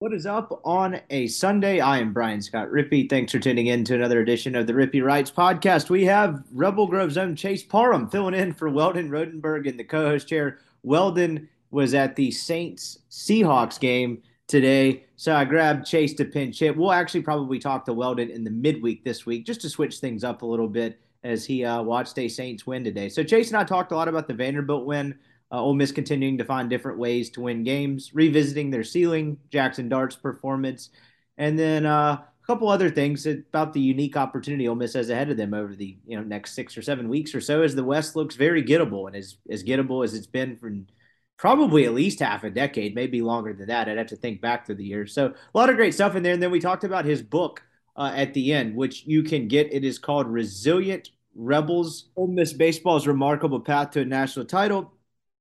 What is up on a Sunday? I am Brian Scott Rippy. Thanks for tuning in to another edition of the Rippy Writes podcast. We have Rebel Grove's own Chase Parham filling in for Weldon Rodenberg in the co-host chair. Weldon was at the Saints Seahawks game today. So I grabbed Chase to pinch hit. We'll actually probably talk to Weldon in the midweek this week just to switch things up a little bit as he uh, watched a Saints win today. So Chase and I talked a lot about the Vanderbilt win. Uh, Ole Miss continuing to find different ways to win games, revisiting their ceiling, Jaxson Dart's performance, and then uh, a couple other things about the unique opportunity Ole Miss has ahead of them over the you know next six or seven weeks or so as the West looks very gettable and as as gettable as it's been for probably at least half a decade, maybe longer than that. I'd have to think back through the years. So a lot of great stuff in there. And then we talked about his book uh, at the end, which you can get. It is called Resilient Rebels: Ole Miss Baseball's Remarkable Path to a National Title.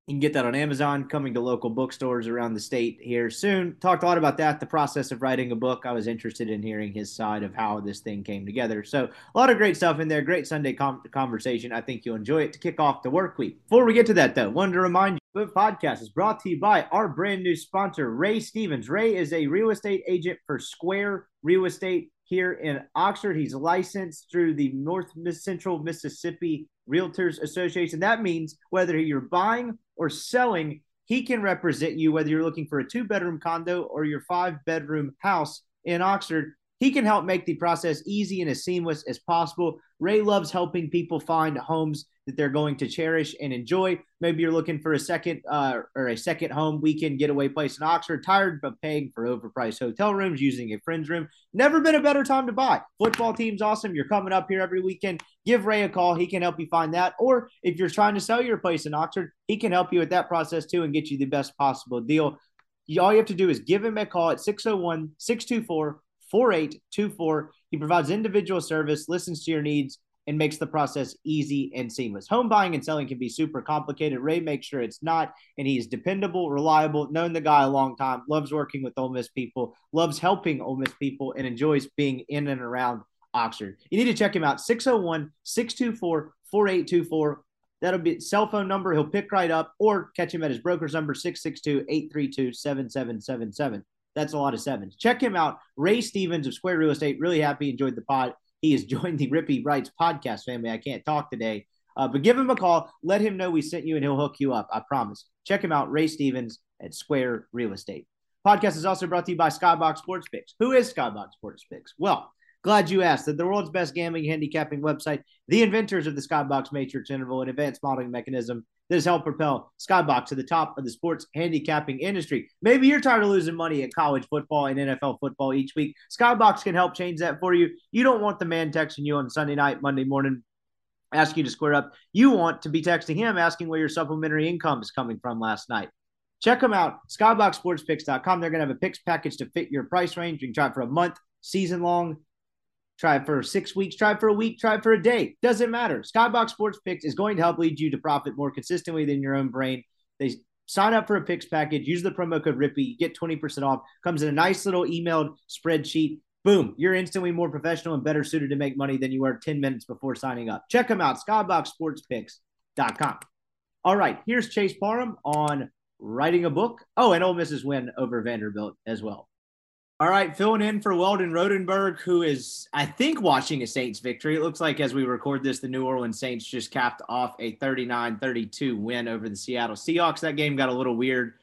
You can get that on Amazon, coming to local bookstores around the state here soon. Talked a lot about that, the process of writing a book. I was interested in hearing his side of how this thing came together. So, a lot of great stuff in there. Great Sunday com- conversation. I think you'll enjoy it to kick off the work week. Before we get to that, though, wanted to remind you the podcast is brought to you by our brand new sponsor, Ray Stevens. Ray is a real estate agent for Square Real Estate here in Oxford. He's licensed through the North Central Mississippi Realtors Association. That means whether you're buying or selling, he can represent you, whether you're looking for a two bedroom condo or your five bedroom house in Oxford. He can help make the process easy and as seamless as possible. Ray loves helping people find homes that they're going to cherish and enjoy. Maybe you're looking for a second uh, or a second home weekend getaway place in Oxford, tired of paying for overpriced hotel rooms, using a friend's room. Never been a better time to buy. Football team's awesome. You're coming up here every weekend. Give Ray a call. He can help you find that. Or if you're trying to sell your place in Oxford, he can help you with that process too and get you the best possible deal. All you have to do is give him a call at 601 624 4824. He provides individual service, listens to your needs, and makes the process easy and seamless. Home buying and selling can be super complicated. Ray makes sure it's not, and he's dependable, reliable, known the guy a long time, loves working with Ole Miss people, loves helping Ole Miss people, and enjoys being in and around Oxford. You need to check him out 601 624 4824. That'll be cell phone number. He'll pick right up or catch him at his broker's number 662 832 7777. That's a lot of sevens. Check him out. Ray Stevens of Square Real Estate. Really happy, enjoyed the pod. He has joined the Rippy Writes podcast family. I can't talk today, uh, but give him a call. Let him know we sent you, and he'll hook you up. I promise. Check him out, Ray Stevens at Square Real Estate. Podcast is also brought to you by Skybox Sports Picks. Who is Skybox Sports Picks? Well, glad you asked. That the world's best gambling handicapping website, the inventors of the Skybox Matrix Interval, an advanced modeling mechanism that has helped propel Skybox to the top of the sports handicapping industry. Maybe you're tired of losing money at college football and NFL football each week. Skybox can help change that for you. You don't want the man texting you on Sunday night, Monday morning, asking you to square up. You want to be texting him asking where your supplementary income is coming from last night. Check them out, skyboxsportspicks.com. They're going to have a picks package to fit your price range. You can try it for a month, season long, try for six weeks, try for a week, try for a day. Doesn't matter. Skybox Sports Picks is going to help lead you to profit more consistently than your own brain. They sign up for a picks package, use the promo code RIPPY, you get 20% off. Comes in a nice little emailed spreadsheet. Boom, you're instantly more professional and better suited to make money than you were 10 minutes before signing up. Check them out, skyboxsportspicks.com. All right, here's Chase Parham on writing a book. Oh, and Ole Miss's win over Vanderbilt as well. All right, filling in for Weldon Rodenberg, who is, I think, watching a Saints victory. It looks like as we record this, the New Orleans Saints just capped off a 39 32 win over the Seattle Seahawks. That game got a little weird.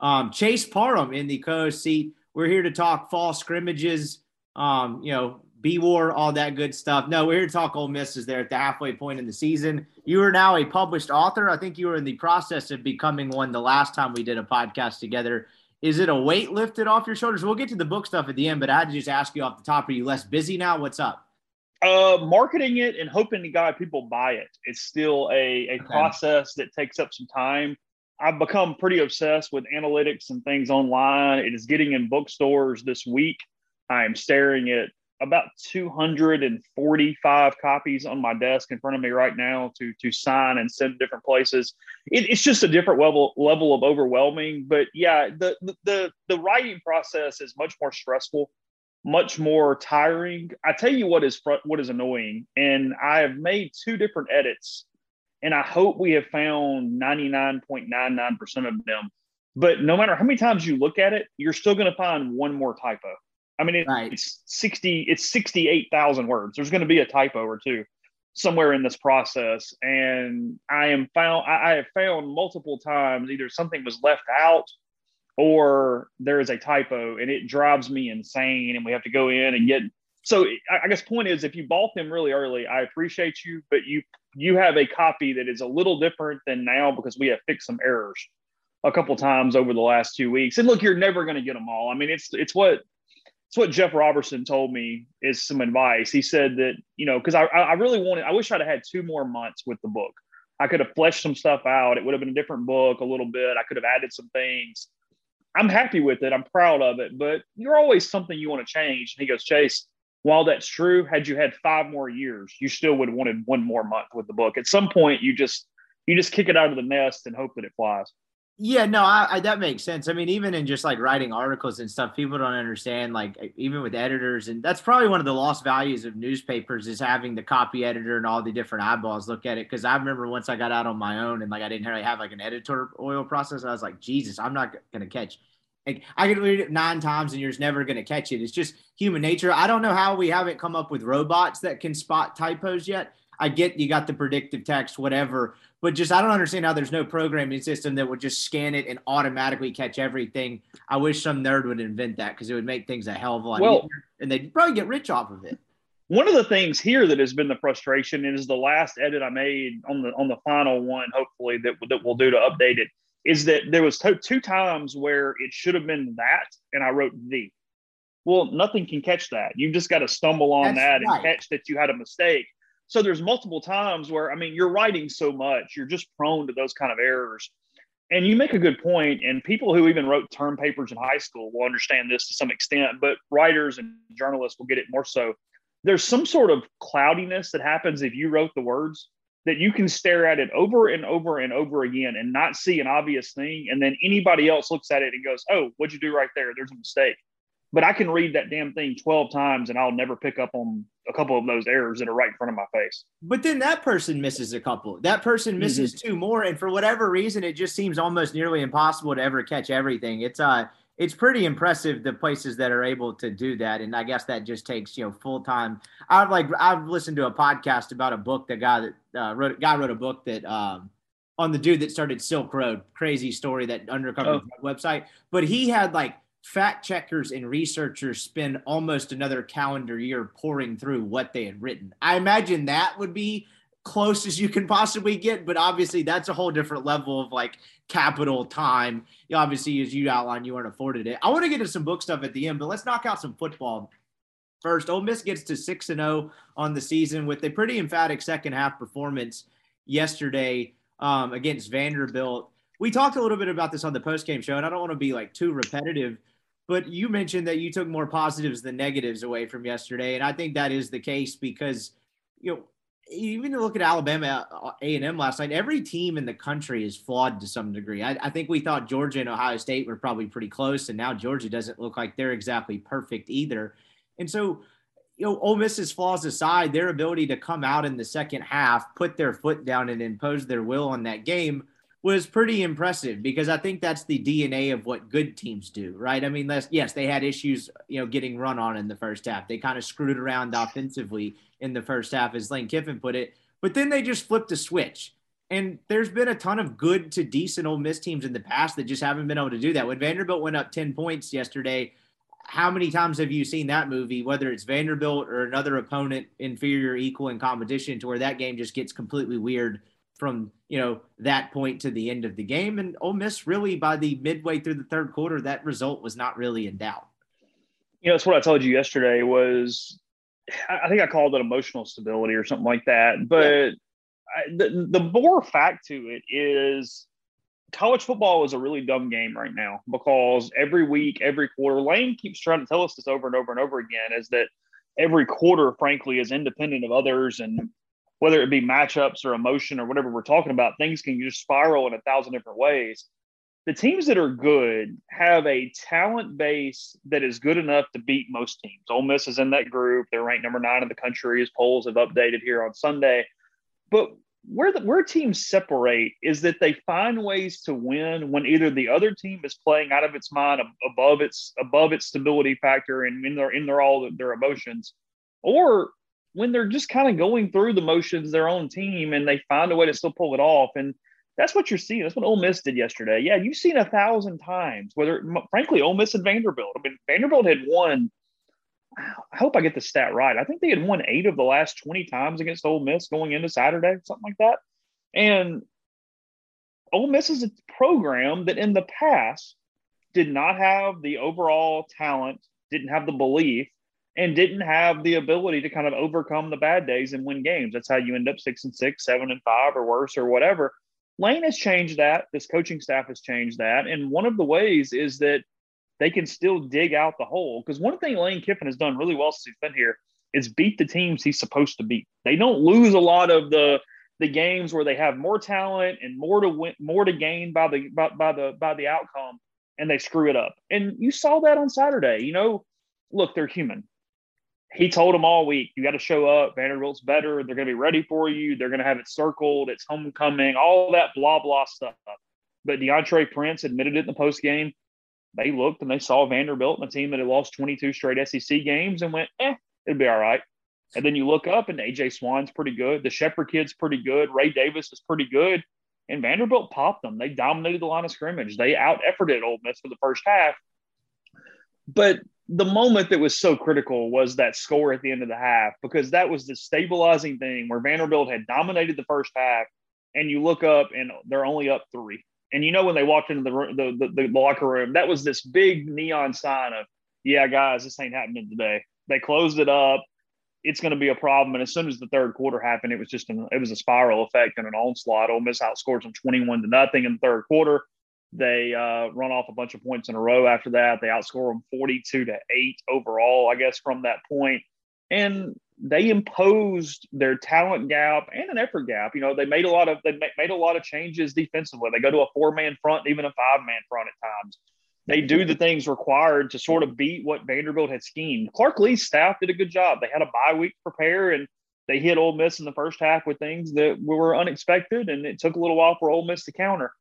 Um, Chase Parham in the co host seat. We're here to talk fall scrimmages, um, you know, B War, all that good stuff. No, we're here to talk Ole Miss is there at the halfway point in the season. You are now a published author. I think you were in the process of becoming one the last time we did a podcast together. Is it a weight lifted off your shoulders? We'll get to the book stuff at the end, but I had to just ask you off the top: Are you less busy now? What's up? Uh, marketing it and hoping to God people buy it. It's still a, a okay. process that takes up some time. I've become pretty obsessed with analytics and things online. It is getting in bookstores this week. I am staring at about 245 copies on my desk in front of me right now to to sign and send to different places. It, it's just a different level level of overwhelming. But yeah, the the the writing process is much more stressful, much more tiring. I tell you what is what is annoying, and I have made two different edits, and I hope we have found 99.99% of them. But no matter how many times you look at it, you're still going to find one more typo. I mean, it, right. it's 60, it's 68,000 words. There's going to be a typo or two somewhere in this process. And I am found, I, I have found multiple times either something was left out or there is a typo and it drives me insane and we have to go in and get so i guess point is if you bought them really early i appreciate you but you you have a copy that is a little different than now because we have fixed some errors a couple times over the last two weeks and look you're never going to get them all i mean it's it's what it's what Jeff Robertson told me is some advice. He said that, you know, because I, I really wanted, I wish I'd have had two more months with the book. I could have fleshed some stuff out. It would have been a different book a little bit. I could have added some things. I'm happy with it. I'm proud of it, but you're always something you want to change. And he goes, Chase, while that's true, had you had five more years, you still would have wanted one more month with the book. At some point, you just you just kick it out of the nest and hope that it flies. Yeah, no, I, I, that makes sense. I mean, even in just like writing articles and stuff, people don't understand. Like, even with editors, and that's probably one of the lost values of newspapers is having the copy editor and all the different eyeballs look at it. Because I remember once I got out on my own and like I didn't really have like an editorial process, I was like, Jesus, I'm not gonna catch. Like, I could read it nine times and you're never gonna catch it. It's just human nature. I don't know how we haven't come up with robots that can spot typos yet. I get you got the predictive text, whatever, but just I don't understand how there's no programming system that would just scan it and automatically catch everything. I wish some nerd would invent that because it would make things a hell of a lot well, easier, and they'd probably get rich off of it. One of the things here that has been the frustration is the last edit I made on the on the final one, hopefully that that we'll do to update it, is that there was two, two times where it should have been that, and I wrote the. Well, nothing can catch that. You've just got to stumble on That's that right. and catch that you had a mistake so there's multiple times where i mean you're writing so much you're just prone to those kind of errors. And you make a good point and people who even wrote term papers in high school will understand this to some extent but writers and journalists will get it more so. There's some sort of cloudiness that happens if you wrote the words that you can stare at it over and over and over again and not see an obvious thing and then anybody else looks at it and goes oh what'd you do right there? There's a mistake. But I can read that damn thing 12 times and I'll never pick up on a couple of those errors that are right in front of my face. But then that person misses a couple. That person mm-hmm. misses mm-hmm. two more. And for whatever reason, it just seems almost nearly impossible to ever catch everything. It's uh it's pretty impressive the places that are able to do that. And I guess that just takes, you know, full time. I've like I've listened to a podcast about a book that guy that uh, wrote guy wrote a book that um on the dude that started Silk Road, crazy story that undercover oh. website. But he had like fact checkers and researchers spend almost another calendar year pouring through what they had written. I imagine that would be close as you can possibly get, but obviously that's a whole different level of like capital time. You obviously, as you outlined, you weren't afforded it. I want to get to some book stuff at the end, but let's knock out some football first. Ole Miss gets to six and zero oh on the season with a pretty emphatic second half performance yesterday um, against Vanderbilt. We talked a little bit about this on the post game show, and I don't want to be like too repetitive, but you mentioned that you took more positives than negatives away from yesterday, and I think that is the case because you know even to look at Alabama uh, A and M last night, every team in the country is flawed to some degree. I, I, think we thought Georgia and Ohio State were probably pretty close, and now Georgia doesn't look like they're exactly perfect either. And so, you know, Ole Miss's flaws aside, their ability to come out in the second half, put their foot down, and impose their will on that game was pretty impressive because I think that's the DNA of what good teams do, right? I mean, yes, they had issues, you know, getting run on in the first half. They kind of screwed around offensively in the first half, as Lane Kiffin put it, but then they just flipped a switch. And there's been a ton of good to decent Ole Miss teams in the past that just haven't been able to do that. When Vanderbilt went up 10 points yesterday, how many times have you seen that movie, whether it's Vanderbilt or another opponent, inferior, equal in competition, to where that game just gets completely weird from you know that point to the end of the game? And Ole Miss really, by the midway through the third quarter, that result was not really in doubt. You know, it's what I told you yesterday. Was I think I called it emotional stability or something like that. But yeah. I, the the more fact to it is college football is a really dumb game right now because every week, every quarter, Lane keeps trying to tell us this over and over and over again is that every quarter, frankly, is independent of others. And whether it be matchups or emotion or whatever we're talking about, things can just spiral in a thousand different ways. The teams that are good have a talent base that is good enough to beat most teams. Ole Miss is in that group. They're ranked number nine in the country, as polls have updated here on Sunday. But where the, where teams separate is that they find ways to win when either the other team is playing out of its mind above its above its stability factor and in their in their all their emotions, or when they're just kind of going through the motions their own team and they find a way to still pull it off. And that's what you're seeing. That's what Ole Miss did yesterday. Yeah, you've seen a thousand times. Whether frankly, Ole Miss and Vanderbilt. I mean, Vanderbilt had won I hope I get the stat right. I think they had won eight of the last 20 times against Ole Miss going into Saturday, something like that. And Ole Miss is a program that in the past did not have the overall talent, didn't have the belief, and didn't have the ability to kind of overcome the bad days and win games. That's how you end up six and six, seven and five, or worse, or whatever. Lane has changed that. This coaching staff has changed that. And one of the ways is that they can still dig out the hole. Because one thing Lane Kiffin has done really well since he's been here is beat the teams he's supposed to beat. They don't lose a lot of the the games where they have more talent and more to win, more to gain by the by, by the by the outcome, and they screw it up. And you saw that on Saturday. You know, look, they're human. He told them all week, you got to show up. Vanderbilt's better. They're going to be ready for you. They're going to have it circled. It's homecoming. All that blah blah stuff. But Deantre Prince admitted it in the post game they looked and they saw Vanderbilt and a team that had lost 22 straight SEC games and went, eh, it'll be all right. And then you look up and AJ Swann's pretty good. The Sheppard kid's pretty good. Ray Davis is pretty good. And Vanderbilt popped them. They dominated the line of scrimmage. They out efforted Ole Miss for the first half. But the moment that was so critical was that score at the end of the half because that was the stabilizing thing where Vanderbilt had dominated the first half. And you look up and they're only up three. And you know when they walked into the, the, the, the locker room, that was this big neon sign of, yeah, guys, this ain't happening today. They closed it up. It's going to be a problem. And as soon as the third quarter happened, it was just an, it was a spiral effect and an onslaught. Ole Miss outscored them 21 to nothing in the third quarter. They uh, run off a bunch of points in a row after that. They outscore them 42 to 8 overall, I guess, from that point. And they imposed their talent gap and an effort gap. You know, they made a lot of they made a lot of changes defensively. They go to a four man front, even a five man front at times. They do the things required to sort of beat what Vanderbilt had schemed. Clark Lea's staff did a good job. They had a bye week to prepare and they hit Ole Miss in the first half with things that were unexpected, and it took a little while for Ole Miss to counter.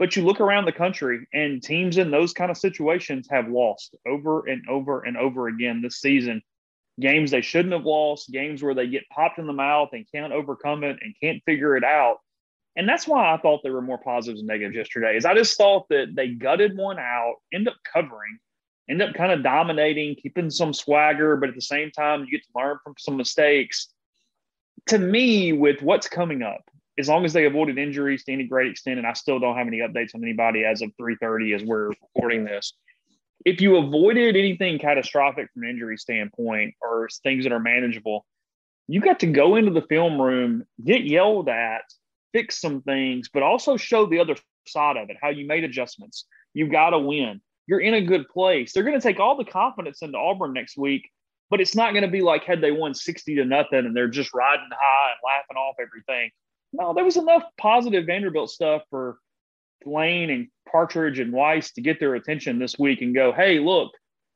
But you look around the country, and teams in those kind of situations have lost over and over and over again this season games they shouldn't have lost, games where they get popped in the mouth and can't overcome it and can't figure it out. And that's why I thought there were more positives and negatives yesterday. Is I just thought that they gutted one out, end up covering, end up kind of dominating, keeping some swagger, but at the same time, you get to learn from some mistakes. To me, with what's coming up, as long as they avoided injuries to any great extent, and I still don't have any updates on anybody as of 3:30 as we're recording this if you avoided anything catastrophic from an injury standpoint or things that are manageable, you got to go into the film room, get yelled at, fix some things, but also show the other side of it, how you made adjustments. You got to win. You're in a good place. They're going to take all the confidence into Auburn next week, but it's not going to be like had they won 60 to nothing and they're just riding high and laughing off everything. No, there was enough positive Vanderbilt stuff for Lane and Partridge and Weis to get their attention this week and go, hey, look,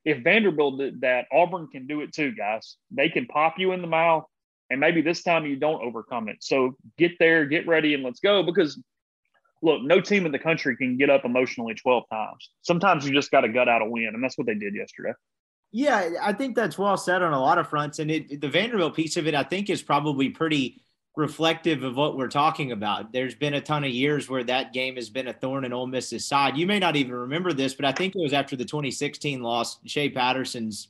if Vanderbilt did that, Auburn can do it too, guys. They can pop you in the mouth, and maybe this time you don't overcome it. So get there, get ready, and let's go. Because look, no team in the country can get up emotionally 12 times. Sometimes you just got to gut out a win, and that's what they did yesterday. Yeah, I think that's well said on a lot of fronts. And it, the Vanderbilt piece of it, I think, is probably pretty reflective of what we're talking about. There's been a ton of years where that game has been a thorn in Ole Miss's side. You may not even remember this, but I think it was after the 2016 loss, Shea Patterson's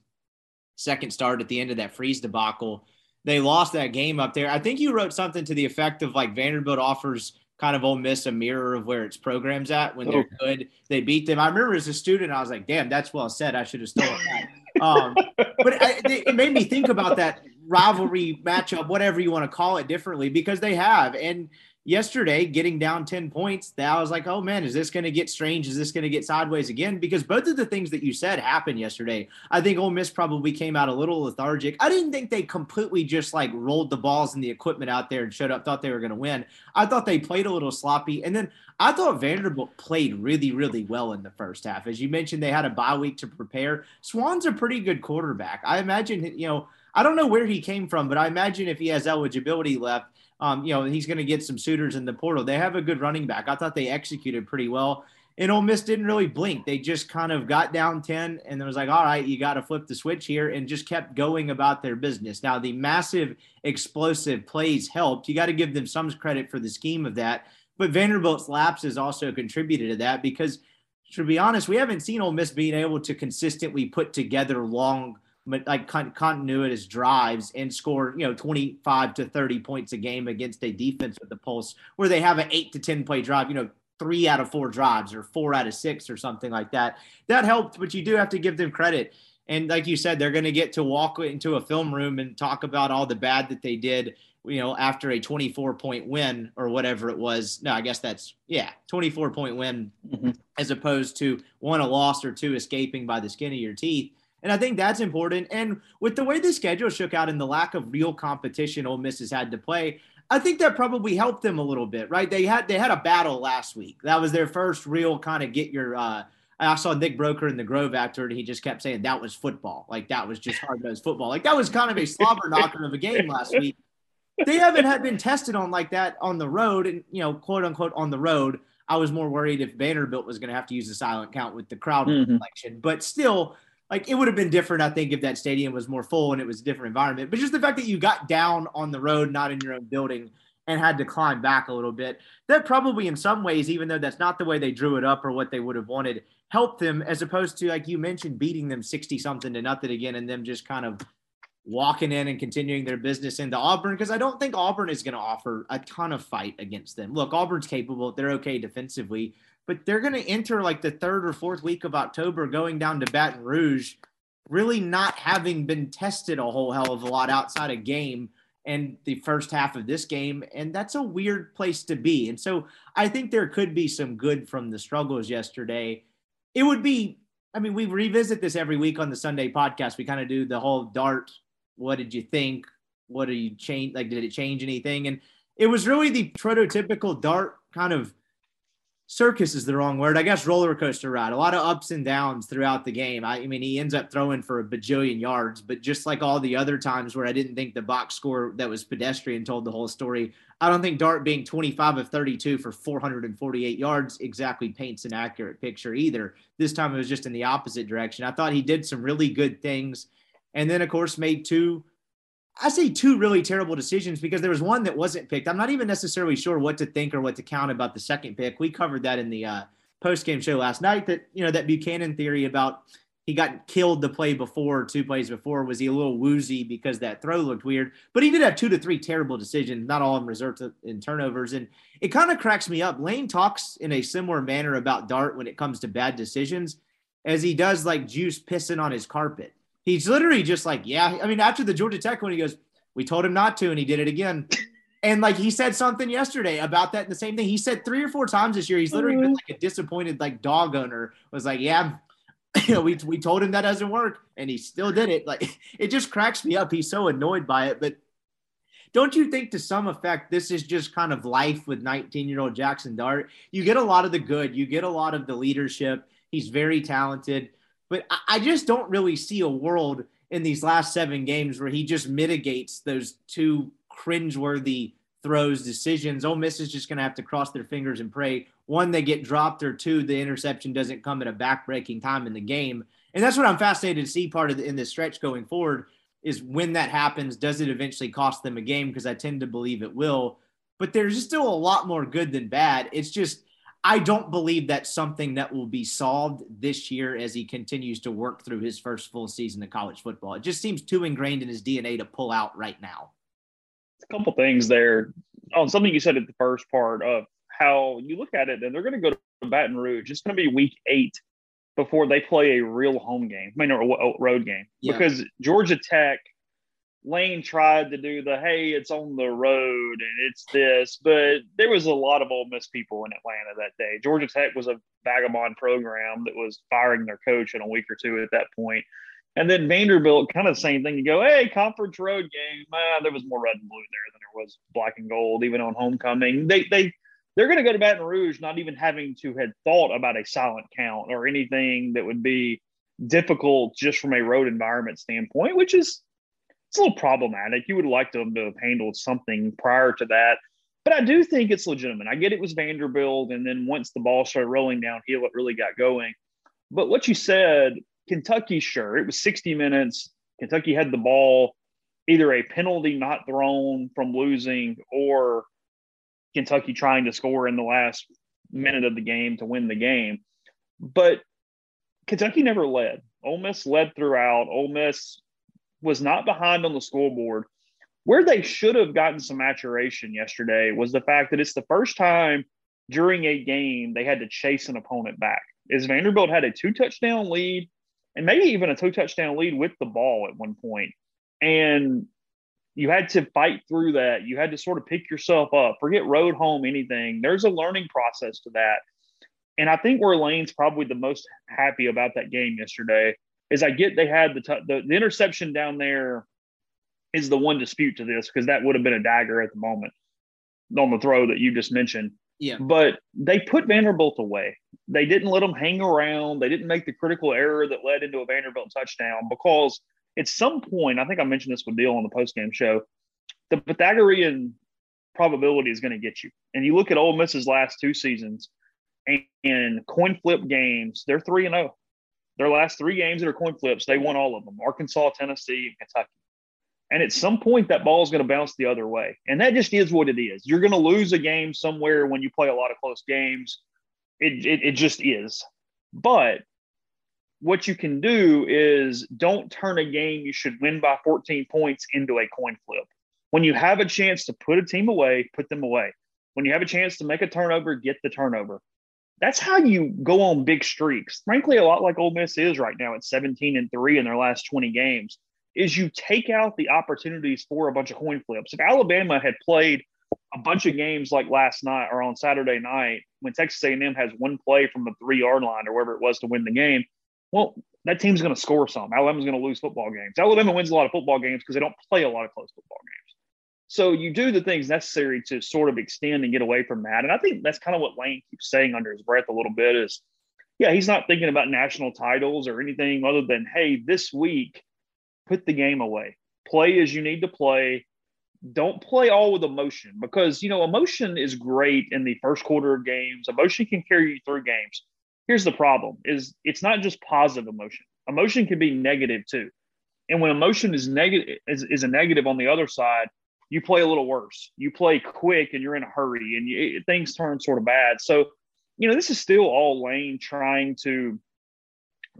second start at the end of that freeze debacle. They lost that game up there. I think you wrote something to the effect of like Vanderbilt offers – kind of Ole Miss a mirror of where its program's at when they're oh. good. They beat them. I remember as a student, I was like, "Damn, that's well said. I should have stolen that." Um, but I, it made me think about that rivalry matchup, whatever you want to call it, differently because they have. And yesterday getting down 10 points that I was like, oh man, is this going to get strange? Is this going to get sideways again? Because both of the things that you said happened yesterday. I think Ole Miss probably came out a little lethargic. I didn't think they completely just like rolled the balls and the equipment out there and showed up, thought they were going to win. I thought they played a little sloppy. And then I thought Vanderbilt played really, really well in the first half. As you mentioned, they had a bye week to prepare. Swann's a pretty good quarterback. I imagine, you know, I don't know where he came from, but I imagine if he has eligibility left, um, you know, he's going to get some suitors in the portal. They have a good running back. I thought they executed pretty well. And Ole Miss didn't really blink. They just kind of got down 10 and it was like, all right, you got to flip the switch here and just kept going about their business. Now, the massive explosive plays helped. You got to give them some credit for the scheme of that. But Vanderbilt's lapses also contributed to that because, to be honest, we haven't seen Ole Miss being able to consistently put together long like continuous drives and score, you know, 25 to 30 points a game against a defense with the pulse where they have an eight to 10 play drive, you know, three out of four drives or four out of six or something like that. That helped, but you do have to give them credit. And like you said, they're going to get to walk into a film room and talk about all the bad that they did, you know, after a 24 point win or whatever it was. No, I guess that's, yeah, 24 point win mm-hmm. as opposed to one a loss or two escaping by the skin of your teeth. And I think that's important. And with the way the schedule shook out and the lack of real competition Ole Miss has had to play, I think that probably helped them a little bit, right? They had they had a battle last week. That was their first real kind of get your uh I saw Nick Broeker in the Grove after, and he just kept saying that was football. Like that was just hard nosed football. Like that was kind of a slobber knocker of a game last week. They haven't had been tested on like that on the road, and you know, quote unquote on the road. I was more worried if Vanderbilt was going to have to use a silent count with the crowd mm-hmm. election, but still, like it would have been different, I think, if that stadium was more full and it was a different environment. But just the fact that you got down on the road, not in your own building, and had to climb back a little bit, that probably in some ways, even though that's not the way they drew it up or what they would have wanted, helped them as opposed to like you mentioned, beating them 60 something to nothing again and them just kind of walking in and continuing their business into Auburn because I don't think Auburn is going to offer a ton of fight against them. Look, Auburn's capable. They're okay defensively but they're going to enter like the third or fourth week of October going down to Baton Rouge, really not having been tested a whole hell of a lot outside a game and the first half of this game. And that's a weird place to be. And so I think there could be some good from the struggles yesterday. It would be, I mean, we revisit this every week on the Sunday podcast. We kind of do the whole dart. What did you think? What did you change? Like, did it change anything? And it was really the prototypical dart kind of circus is the wrong word. I guess roller coaster ride. A lot of ups and downs throughout the game. I, I, mean, he ends up throwing for a bajillion yards, but just like all the other times where I didn't think the box score that was pedestrian told the whole story, I don't think Dart being 25 of 32 for 448 yards exactly paints an accurate picture either. This time it was just in the opposite direction. I thought he did some really good things. And then, of course, made two I say two really terrible decisions because there was one that wasn't picked. I'm not even necessarily sure what to think or what to count about the second pick. We covered that in the uh, post game show last night. That you know that Buchanan theory about he got killed the play before, two plays before. Was he a little woozy because that throw looked weird? But he did have two to three terrible decisions, not all of them resulted in turnovers. And it kind of cracks me up. Lane talks in a similar manner about Dart when it comes to bad decisions as he does like juice pissing on his carpet He's literally just like, yeah. I mean, after the Georgia Tech one, he goes, "We told him not to," and he did it again. And like he said something yesterday about that, and the same thing he said three or four times this year. He's literally been mm-hmm. like a disappointed like dog owner. Was like, yeah, you know, we we told him that doesn't work, and he still did it. Like it just cracks me up. He's so annoyed by it, but don't you think to some effect this is just kind of life with 19 year old Jaxson Dart? You get a lot of the good, you get a lot of the leadership. He's very talented. But I just don't really see a world in these last seven games where he just mitigates those two cringeworthy throws, decisions. Ole Miss is just going to have to cross their fingers and pray one they get dropped, or two the interception doesn't come at a backbreaking time in the game. And that's what I'm fascinated to see part of the, in this stretch going forward is when that happens, does it eventually cost them a game? Because I tend to believe it will. But there's still a lot more good than bad. It's just I don't believe that's something that will be solved this year as he continues to work through his first full season of college football. It just seems too ingrained in his DNA to pull out right now. A couple things there on something you said at the first part of how you look at it, and they're going to go to Baton Rouge. It's going to be week eight before they play a real home game, I mean, a road game, yeah. because Georgia Tech, Lane tried to do the hey, it's on the road and it's this, but there was a lot of Ole Miss people in Atlanta that day. Georgia Tech was a vagabond program that was firing their coach in a week or two at that point. And then Vanderbilt, kind of the same thing. You go, hey, conference road game. Ah, there was more red and blue there than there was black and gold, even on homecoming. They they they're going to go to Baton Rouge not even having to had thought about a silent count or anything that would be difficult just from a road environment standpoint, which is it's a little problematic. You would like them to have handled something prior to that. But I do think it's legitimate. I get it was Vanderbilt, and then once the ball started rolling downhill, it really got going. But what you said, Kentucky, sure, it was 60 minutes. Kentucky had the ball, either a penalty not thrown from losing or Kentucky trying to score in the last minute of the game to win the game. But Kentucky never led. Ole Miss led throughout. Ole Miss was not behind on the scoreboard. Where they should have gotten some maturation yesterday was the fact that it's the first time during a game they had to chase an opponent back. Is Vanderbilt had a two touchdown lead and maybe even a two touchdown lead with the ball at one point. And you had to fight through that. You had to sort of pick yourself up, forget road home, anything. There's a learning process to that. And I think where Lane's probably the most happy about that game yesterday is I get they had the, t- the, the interception down there is the one dispute to this because that would have been a dagger at the moment on the throw that you just mentioned. Yeah. But they put Vanderbilt away. They didn't let them hang around. They didn't make the critical error that led into a Vanderbilt touchdown because – at some point, I think I mentioned this with Deal on the postgame show, the Pythagorean probability is going to get you. And you look at Ole Miss's last two seasons and, and coin flip games, they're 3 and 0. Their last three games that are coin flips, they won all of them Arkansas, Tennessee, and Kentucky. And at some point, that ball is going to bounce the other way. And that just is what it is. You're going to lose a game somewhere when you play a lot of close games. It, it, it just is. But what you can do is don't turn a game you should win by 14 points into a coin flip. When you have a chance to put a team away, put them away. When you have a chance to make a turnover, get the turnover. That's how you go on big streaks. Frankly, a lot like Ole Miss is right now at 17 and 3 in their last 20 games, is you take out the opportunities for a bunch of coin flips. If Alabama had played a bunch of games like last night or on Saturday night when Texas A&M has one play from the three yard line or wherever it was to win the game, well, that team's going to score some. Alabama's going to lose football games. Alabama wins a lot of football games because they don't play a lot of close football games. So you do the things necessary to sort of extend and get away from that. And I think that's kind of what Lane keeps saying under his breath a little bit is, yeah, he's not thinking about national titles or anything other than, hey, this week, put the game away. Play as you need to play. Don't play all with emotion because, you know, emotion is great in the first quarter of games. Emotion can carry you through games here's the problem is it's not just positive emotion emotion can be negative too and when emotion is negative is, is a negative on the other side you play a little worse you play quick and you're in a hurry and you, things turn sort of bad so you know this is still all lane trying to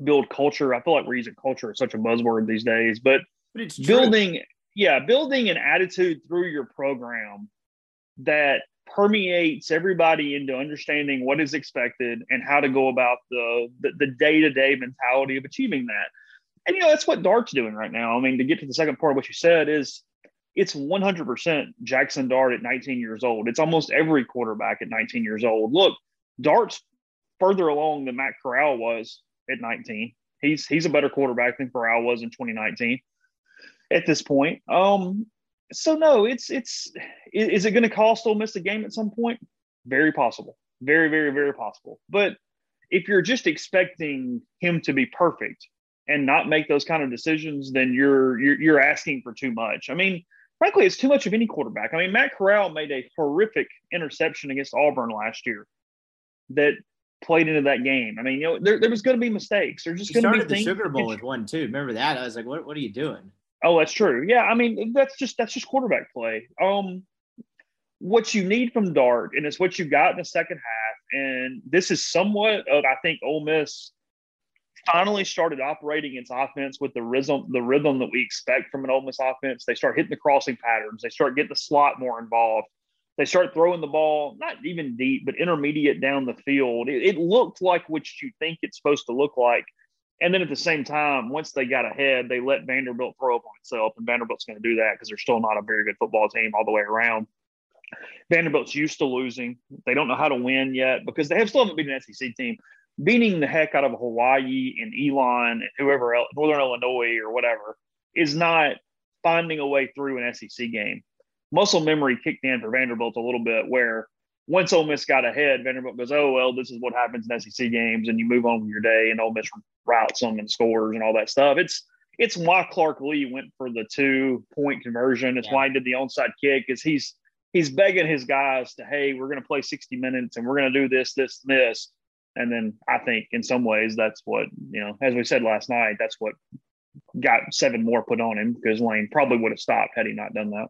build culture i feel like we're using culture as such a buzzword these days but, but it's building yeah building an attitude through your program that permeates everybody into understanding what is expected and how to go about the the day to day mentality of achieving that. And you know that's what Dart's doing right now. I mean, to get to the second part of what you said is it's 100% Jaxson Dart at 19 years old. It's almost every quarterback at 19 years old. Look, Dart's further along than Matt Corral was at 19. He's he's a better quarterback than Corral was in 2019 at this point. Um, so no, it's it's is it going to cost Ole Miss a game at some point? Very possible, very very very possible. But if you're just expecting him to be perfect and not make those kind of decisions, then you're you're, you're asking for too much. I mean, frankly, it's too much of any quarterback. I mean, Matt Corral made a horrific interception against Auburn last year that played into that game. I mean, you know, there, there was going to be mistakes. There's just going to be started the things- Sugar Bowl with one too. Remember that? I was like, what What are you doing? Oh, that's true. Yeah, I mean, that's just that's just quarterback play. Um, what you need from Dart, and it's what you got in the second half. And this is somewhat of, I think, Ole Miss finally started operating its offense with the rhythm, the rhythm that we expect from an Ole Miss offense. They start hitting the crossing patterns. They start getting the slot more involved. They start throwing the ball, not even deep, but intermediate down the field. It, it looked like what you think it's supposed to look like. And then at the same time, once they got ahead, they let Vanderbilt throw up on itself. And Vanderbilt's going to do that because they're still not a very good football team all the way around. Vanderbilt's used to losing. They don't know how to win yet because they have still haven't beaten an SEC team. Beating the heck out of Hawaii and Elon and whoever else, Northern Illinois or whatever, is not finding a way through an SEC game. Muscle memory kicked in for Vanderbilt a little bit where once Ole Miss got ahead, Vanderbilt goes, "Oh well, this is what happens in SEC games," and you move on with your day, and Ole Miss routes them and scores and all that stuff. It's it's why Clark Lea went for the two point conversion. It's Yeah. why he did the onside kick. Is he's he's begging his guys to, hey, we're going to play sixty minutes and we're going to do this, this, and this. And then I think in some ways that's what you know, as we said last night, that's what got seven more put on him because Lane probably would have stopped had he not done that.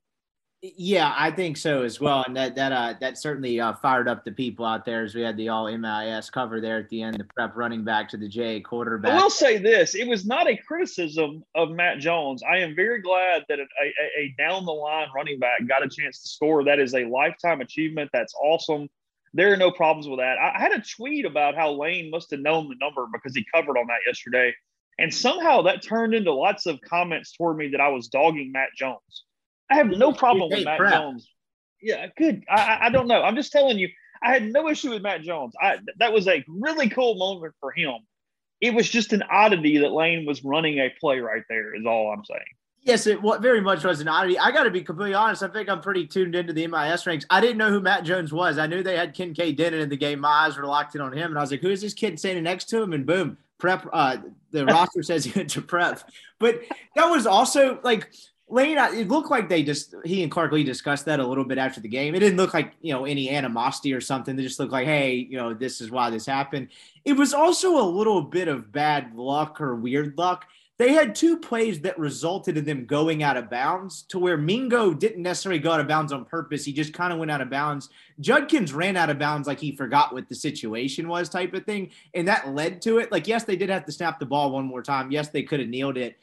Yeah, I think so as well, and that that uh, that certainly uh, fired up the people out there as we had the all MIS cover there at the end, the prep running back to the J quarterback. I will say this: it was not a criticism of Matt Jones. I am very glad that a, a, a down the line running back got a chance to score. That is a lifetime achievement. That's awesome. There are no problems with that. I, I had a tweet about how Lane must have known the number because he covered on that yesterday, and somehow that turned into lots of comments toward me that I was dogging Matt Jones. I have no problem with Matt prep. Jones. Yeah, good. I, I- I don't know. I'm just telling you. I had no issue with Matt Jones. I that was a really cool moment for him. It was just an oddity that Lane was running a play right there. Is all I'm saying. Yes, it what very much was an oddity. I got to be completely honest. I think I'm pretty tuned into the MIS ranks. I didn't know who Matt Jones was. I knew they had Kinkead Denton in the game. My eyes were locked in on him, and I was like, "Who is this kid standing next to him?" And boom, prep. Uh, the roster says he went to prep, but that was also like Lane. I- It looked like they just he and Clark Lea discussed that a little bit after the game. It didn't look like you know any animosity or something. They just looked like, hey, you know, this is why this happened. It was also a little bit of bad luck or weird luck they had two plays that resulted in them going out of bounds to where Mingo didn't necessarily go out of bounds on purpose. He just kind of went out of bounds. Judkins ran out of bounds like he forgot what the situation was, type of thing. And that led to it. Like, yes, they did have to snap the ball one more time. Yes, they could have kneeled it.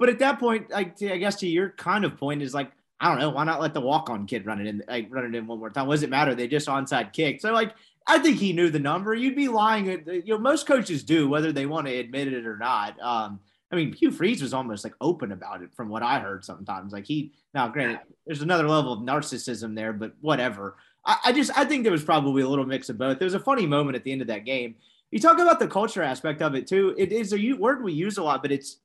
But at that point, like I guess to your kind of point is like, I don't know, why not let the walk-on kid run it in, like run it in one more time? What does it matter? They just onside kick. So like, I think he knew the number. You'd be lying. You know, most coaches do, whether they want to admit it or not. Um, I mean, Hugh Freeze was almost like open about it from what I heard sometimes. Like he, now granted, there's another level of narcissism there, but whatever. I, I just, I think there was probably a little mix of both. There was a funny moment at the end of that game. You talk about the culture aspect of it too. It is a word we use a lot, but it's,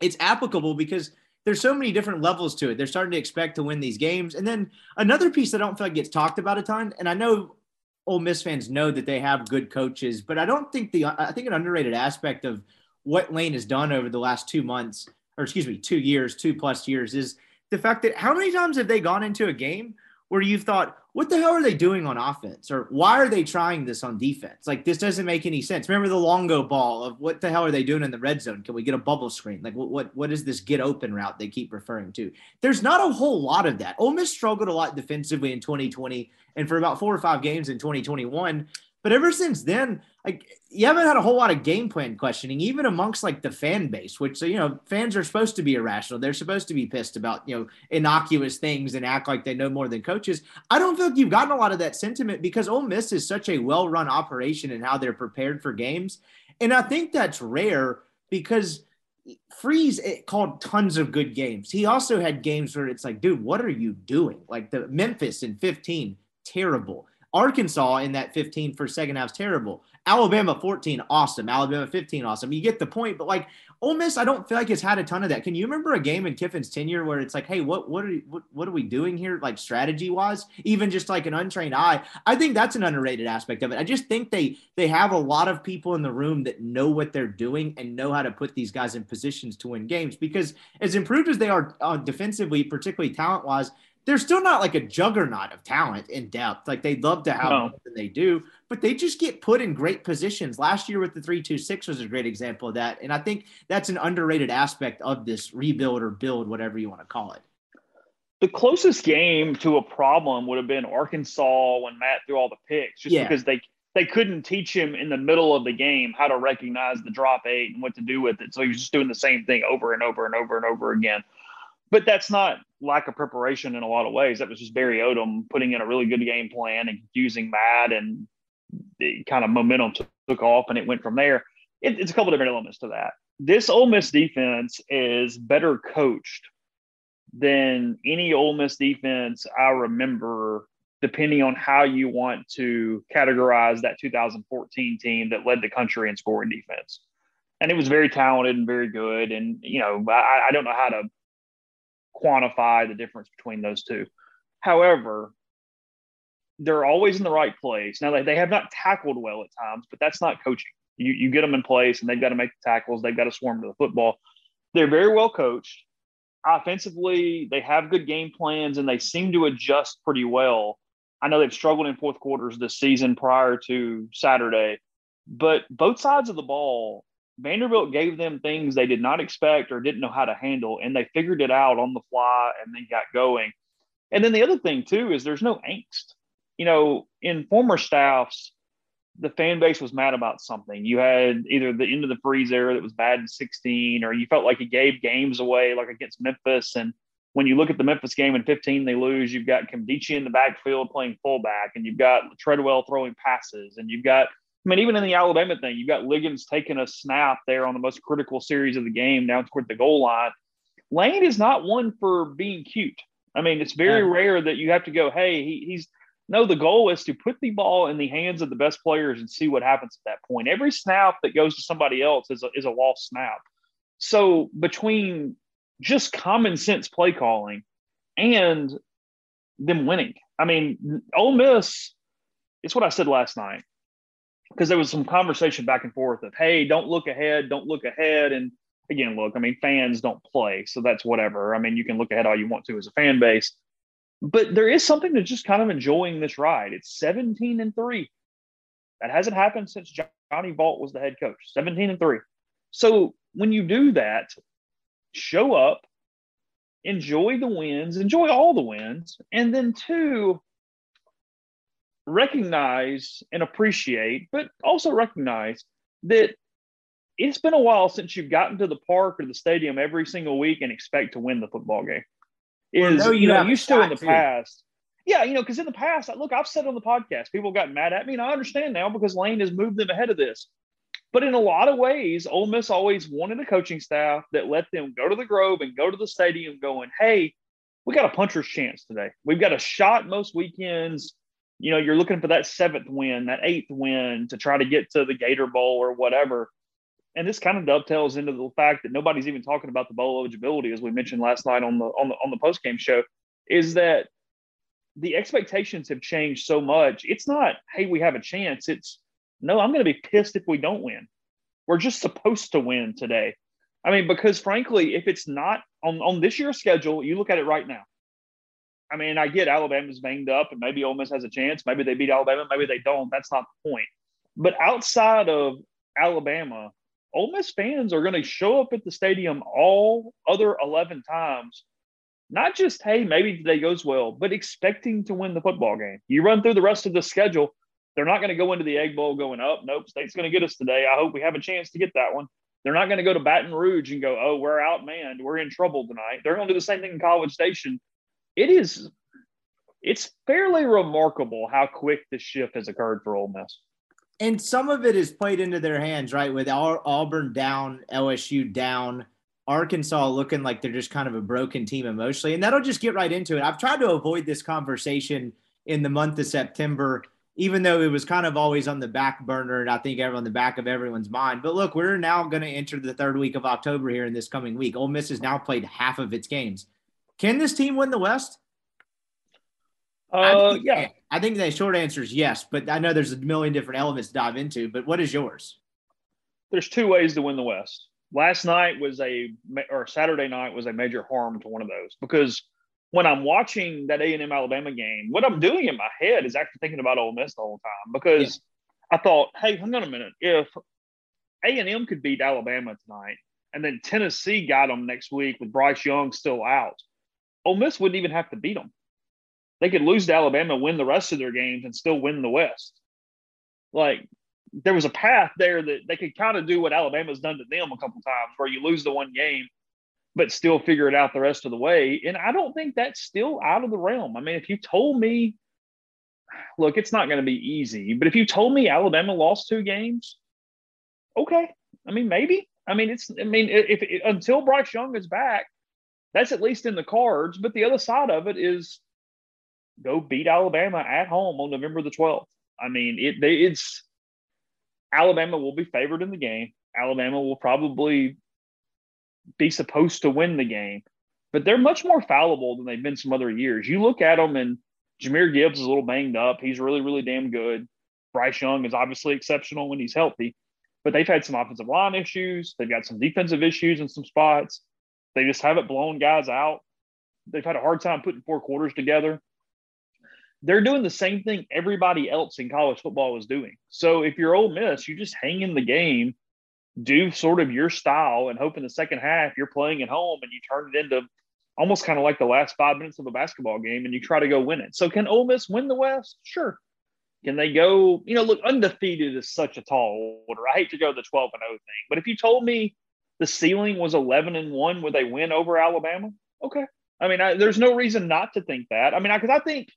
it's applicable because there's so many different levels to it. They're starting to expect to win these games. And then another piece that I don't feel like gets talked about a ton, and I know Ole Miss fans know that they have good coaches, but I don't think the I think an underrated aspect of what Lane has done over the last two months, or excuse me, two years, two plus years, is the fact that how many times have they gone into a game where you've thought, what the hell are they doing on offense? Or why are they trying this on defense? Like, this doesn't make any sense. Remember the Longo ball of what the hell are they doing in the red zone? Can we get a bubble screen? Like, what, what, what is this get open route they keep referring to? There's not a whole lot of that. Ole Miss struggled a lot defensively in 2020 and for about four or five games in 2021. But ever since then, like you haven't had a whole lot of game plan questioning, even amongst like the fan base, which you know fans are supposed to be irrational. They're supposed to be pissed about you know innocuous things and act like they know more than coaches. I don't feel like you've gotten a lot of that sentiment because Ole Miss is such a well-run operation and how they're prepared for games, and I think that's rare because Freeze it called tons of good games. He also had games where it's like, dude, what are you doing? Like the Memphis in 15, terrible. Arkansas in that 15 for second half is terrible. Alabama 14, awesome. Alabama 15, awesome. You get the point, but like Ole Miss, I don't feel like it's had a ton of that. Can you remember a game in Kiffin's tenure where it's like, hey, what what are what, what are we doing here, like strategy wise? Even just like an untrained eye, I think that's an underrated aspect of it. I just think they they have a lot of people in the room that know what they're doing and know how to put these guys in positions to win games. Because as improved as they are uh, defensively, particularly talent wise, they're still not like a juggernaut of talent in depth. Like they'd love to have no. more than they do, but they just get put in great positions. Last year with the three two six was a great example of that, and I think that's an underrated aspect of this rebuild or build, whatever you want to call it. The closest game to a problem would have been Arkansas when Matt threw all the picks, just yeah. because they they couldn't teach him in the middle of the game how to recognize the drop eight and what to do with it. So he was just doing the same thing over and over and over and over again but that's not lack of preparation in a lot of ways. That was just Barry Odom putting in a really good game plan and using Matt and the kind of momentum took off and it went from there. It, it's a couple different elements to that. This Ole Miss defense is better coached than any Ole Miss defense I remember, depending on how you want to categorize that 2014 team that led the country in scoring defense. And it was very talented and very good. And, you know, I, I don't know how to quantify the difference between those two. However, they're always in the right place. Now, they, they have not tackled well at times, but that's not coaching. You, you get them in place and they've got to make the tackles, they've got to swarm to the football. They're very well coached. Offensively, they have good game plans and they seem to adjust pretty well. I know they've struggled in fourth quarters this season prior to Saturday, but both sides of the ball Vanderbilt gave them things they did not expect or didn't know how to handle, and they figured it out on the fly and then got going. And then the other thing too is there's no angst. You know, in former staffs, the fan base was mad about something. You had either the end of the Freeze era that was bad in 16, or you felt like it gave games away, like against Memphis. And when you look at the Memphis game in 15, they lose. You've got Nkemdiche in the backfield playing fullback, and you've got Treadwell throwing passes, and you've got I mean, even in the Alabama thing, you've got Liggins taking a snap there on the most critical series of the game down toward the goal line. Lane is not one for being cute. I mean, it's very yeah. rare that you have to go, hey, he, he's no, the goal is to put the ball in the hands of the best players and see what happens at that point. Every snap that goes to somebody else is a, is a lost snap. So between just common sense play calling and them winning, I mean, Ole Miss, it's what I said last night because there was some conversation back and forth of, hey, don't look ahead, don't look ahead. And again, look, I mean, fans don't play, so that's whatever. I mean, you can look ahead all you want to as a fan base, but there is something to just kind of enjoying this ride. It's 17 and three. That hasn't happened since Johnny Vaught was the head coach. 17 and three. So when you do that, show up, enjoy the wins, enjoy all the wins, and then two, recognize and appreciate, but also recognize that it's been a while since you've gotten to the park or the stadium every single week and expect to win the football game. Is well, no, you, you know you still in the too. past. Yeah, you know, because in the past, look, I've said on the podcast, people got mad at me, and I understand now because Lane has moved them ahead of this. But in a lot of ways, Ole Miss always wanted a coaching staff that let them go to the Grove and go to the stadium, going, "Hey, we got a puncher's chance today. We've got a shot most weekends you know, you're looking for that seventh win, that eighth win to try to get to the Gator Bowl or whatever. And this kind of dovetails into the fact that nobody's even talking about the bowl eligibility, as we mentioned last night on the on the on the post game show, is that the expectations have changed so much. It's not, hey, we have a chance. It's no, I'm going to be pissed if we don't win. We're just supposed to win today. I mean, because frankly, if it's not on, on this year's schedule, you look at it right now. I mean, I get Alabama's banged up and maybe Ole Miss has a chance. Maybe they beat Alabama, maybe they don't. That's not the point. But outside of Alabama, Ole Miss fans are going to show up at the stadium all other 11 times. Not just, hey, maybe today goes well, but expecting to win the football game. You run through the rest of the schedule, they're not going to go into the Egg Bowl going up. Nope, State's going to get us today. I hope we have a chance to get that one. They're not going to go to Baton Rouge and go, oh, we're outmanned. We're in trouble tonight. They're going to do the same thing in College Station it is it's fairly remarkable how quick the shift has occurred for Ole Miss. And some of it is played into their hands, right? With our Auburn down, LSU down, Arkansas looking like they're just kind of a broken team emotionally. And that'll just get right into it. I've tried to avoid this conversation in the month of September even though it was kind of always on the back burner and I think on the back of everyone's mind. But look, we're now going to enter the third week of October here in this coming week. Ole Miss has now played half of its games. Can this team win the West? Uh, I think, yeah. I think the short answer is yes, but I know there's a million different elements to dive into. But what is yours? There's two ways to win the West. Last night was a or Saturday night was a major harm to one of those because when I'm watching that A and M Alabama game, what I'm doing in my head is actually thinking about Ole Miss the whole time because yeah. I thought, hey, hang on a minute, if A and M could beat Alabama tonight, and then Tennessee got them next week with Bryce Young still out, Ole Miss wouldn't even have to beat them. They could lose to Alabama, win the rest of their games, and still win the West. Like there was a path there that they could kind of do what Alabama's done to them a couple times, where you lose the one game but still figure it out the rest of the way. And I don't think that's still out of the realm. I mean, if you told me, look, it's not going to be easy, but if you told me Alabama lost two games, okay. I mean, maybe. I mean, it's, I mean, if, if until Bryce Young is back, that's at least in the cards. But the other side of it is go beat Alabama at home on November the 12th. I mean, it, it's Alabama will be favored in the game. Alabama will probably be supposed to win the game, but they're much more fallible than they've been some other years. You look at them, and Jahmyr Gibbs is a little banged up. He's really, really damn good. Bryce Young is obviously exceptional when he's healthy, but they've had some offensive line issues. They've got some defensive issues in some spots. They just haven't blown guys out. They've had a hard time putting four quarters together. They're doing the same thing everybody else in college football is doing. So if you're Ole Miss, you just hang in the game do sort of your style and hope in the second half you're playing at home and you turn it into almost kind of like the last five minutes of a basketball game and you try to go win it. So can Ole Miss win the West? Sure. Can they go, you know, look, undefeated is such a tall order. I hate to go the 12 and 0 thing, but if you told me the ceiling was 11 and 1, with a win over Alabama? Okay. I mean, I, there's no reason not to think that. I mean, because I, I, think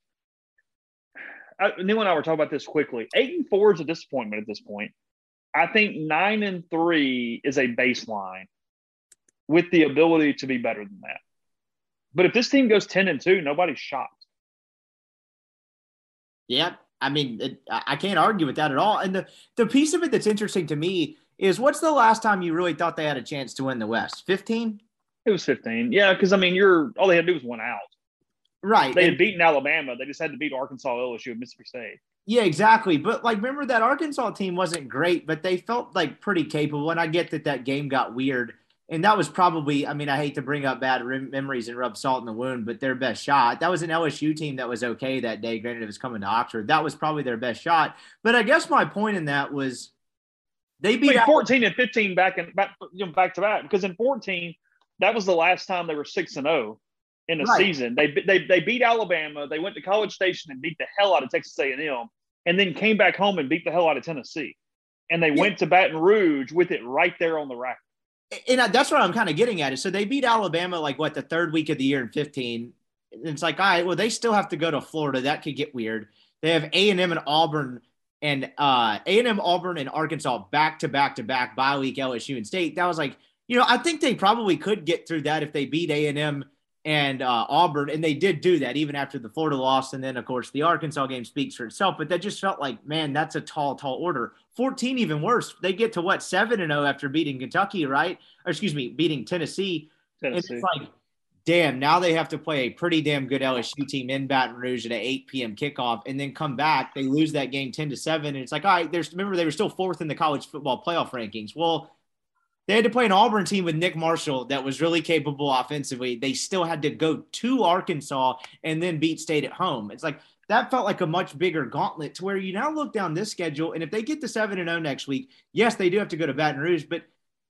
I, Neil and I were talking about this quickly. Eight and four is a disappointment at this point. I think nine and three is a baseline with the ability to be better than that. But if this team goes 10 and two, nobody's shocked. Yeah. I mean, it, I can't argue with that at all. And the, the piece of it that's interesting to me is what's the last time you really thought they had a chance to win the West? 15? It was 15. Yeah. Cause I mean, you're all they had to do was one out. Right. They had beaten Alabama. They just had to beat Arkansas, LSU, and Mississippi State. Yeah, exactly. But like, remember that Arkansas team wasn't great, but they felt like pretty capable. And I get that that game got weird. And that was probably, I mean, I hate to bring up bad memories and rub salt in the wound, but their best shot. That was an LSU team that was okay that day. Granted, it was coming to Oxford. That was probably their best shot. But I guess my point in that was they beat Wait, 14 and 15 back and back, you know, back to back because in 14, that was the last time they were 6 and 0 in a right. season. They, they they beat Alabama. They went to College Station and beat the hell out of Texas A&M, and then came back home and beat the hell out of Tennessee. And they yeah. went to Baton Rouge with it right there on the rack. And that's what I'm kind of getting at. Is so they beat Alabama like what the third week of the year in 15. And it's like, all right, well, they still have to go to Florida. That could get weird. They have A and M and Auburn and uh, A and M, Auburn, and Arkansas back to back to back bye week LSU and State. That was like, you know, I think they probably could get through that if they beat A and uh, Auburn, and they did do that even after the Florida loss, and then of course the Arkansas game speaks for itself. But that just felt like, man, that's a tall, tall order. Fourteen, even worse. They get to what seven and zero oh after beating Kentucky, right? Or excuse me, beating Tennessee. Tennessee. And it's like, damn, now they have to play a pretty damn good LSU team in Baton Rouge at an 8 p.m. kickoff, and then come back. They lose that game 10 to seven, and it's like, all right, there's remember they were still fourth in the college football playoff rankings. Well they had to play an Auburn team with Nick Marshall that was really capable offensively. They still had to go to Arkansas and then beat State at home. It's like that felt like a much bigger gauntlet to where you now look down this schedule. And if they get to 7 and 0 next week, yes, they do have to go to Baton Rouge, but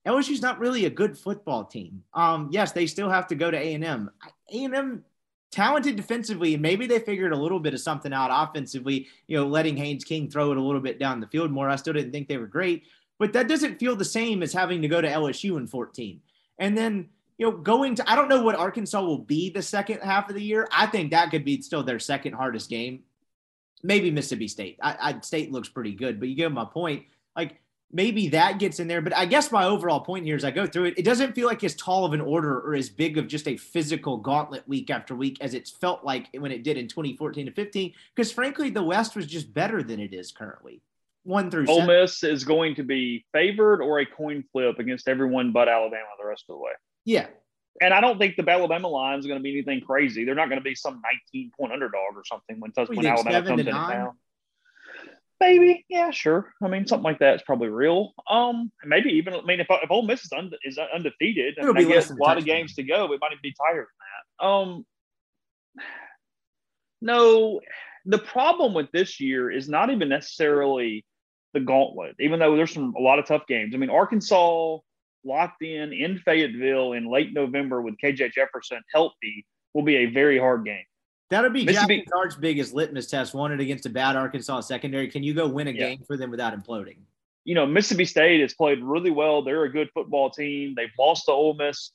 LSU's not really a good football team. Um, yes, they still have to go to A&M. A&M talented defensively, and maybe they figured a little bit of something out offensively, you know, letting Haynes King throw it a little bit down the field more. I still didn't think they were great, but that doesn't feel the same as having to go to LSU in 14. And then, you know, going to, I don't know what Arkansas will be the second half of the year. I think that could be still their second hardest game. Maybe Mississippi State. I, I State looks pretty good, but you get my point. Like maybe that gets in there. But I guess my overall point here as I go through it, it doesn't feel like as tall of an order or as big of just a physical gauntlet week after week as it's felt like when it did in 2014 to 15. Because frankly, the West was just better than it is currently. One through Ole seven. Miss is going to be favored or a coin flip against everyone but Alabama the rest of the way. Yeah. And I don't think the Alabama line is going to be anything crazy. They're not going to be some 19 point underdog or something when, What do you when Alabama comes to into town. Maybe, yeah, sure. I mean, something like that is probably real. Um, maybe even. I mean, if if Ole Miss is, unde- is undefeated, It'll and be I guess a a lot of games to go, we might even be tighter than that. Um, no, the problem with this year is not even necessarily the gauntlet, even though there's some a lot of tough games. I mean, Arkansas locked in in Fayetteville in late November with KJ Jefferson healthy will be a very hard game. That'll be Mississippi- Jaxson Dart's biggest litmus test. Won it against a bad Arkansas secondary. Can you go win a Yeah. game for them without imploding? you know, Mississippi State has played really well. They're a good football team. They've lost to Ole Miss,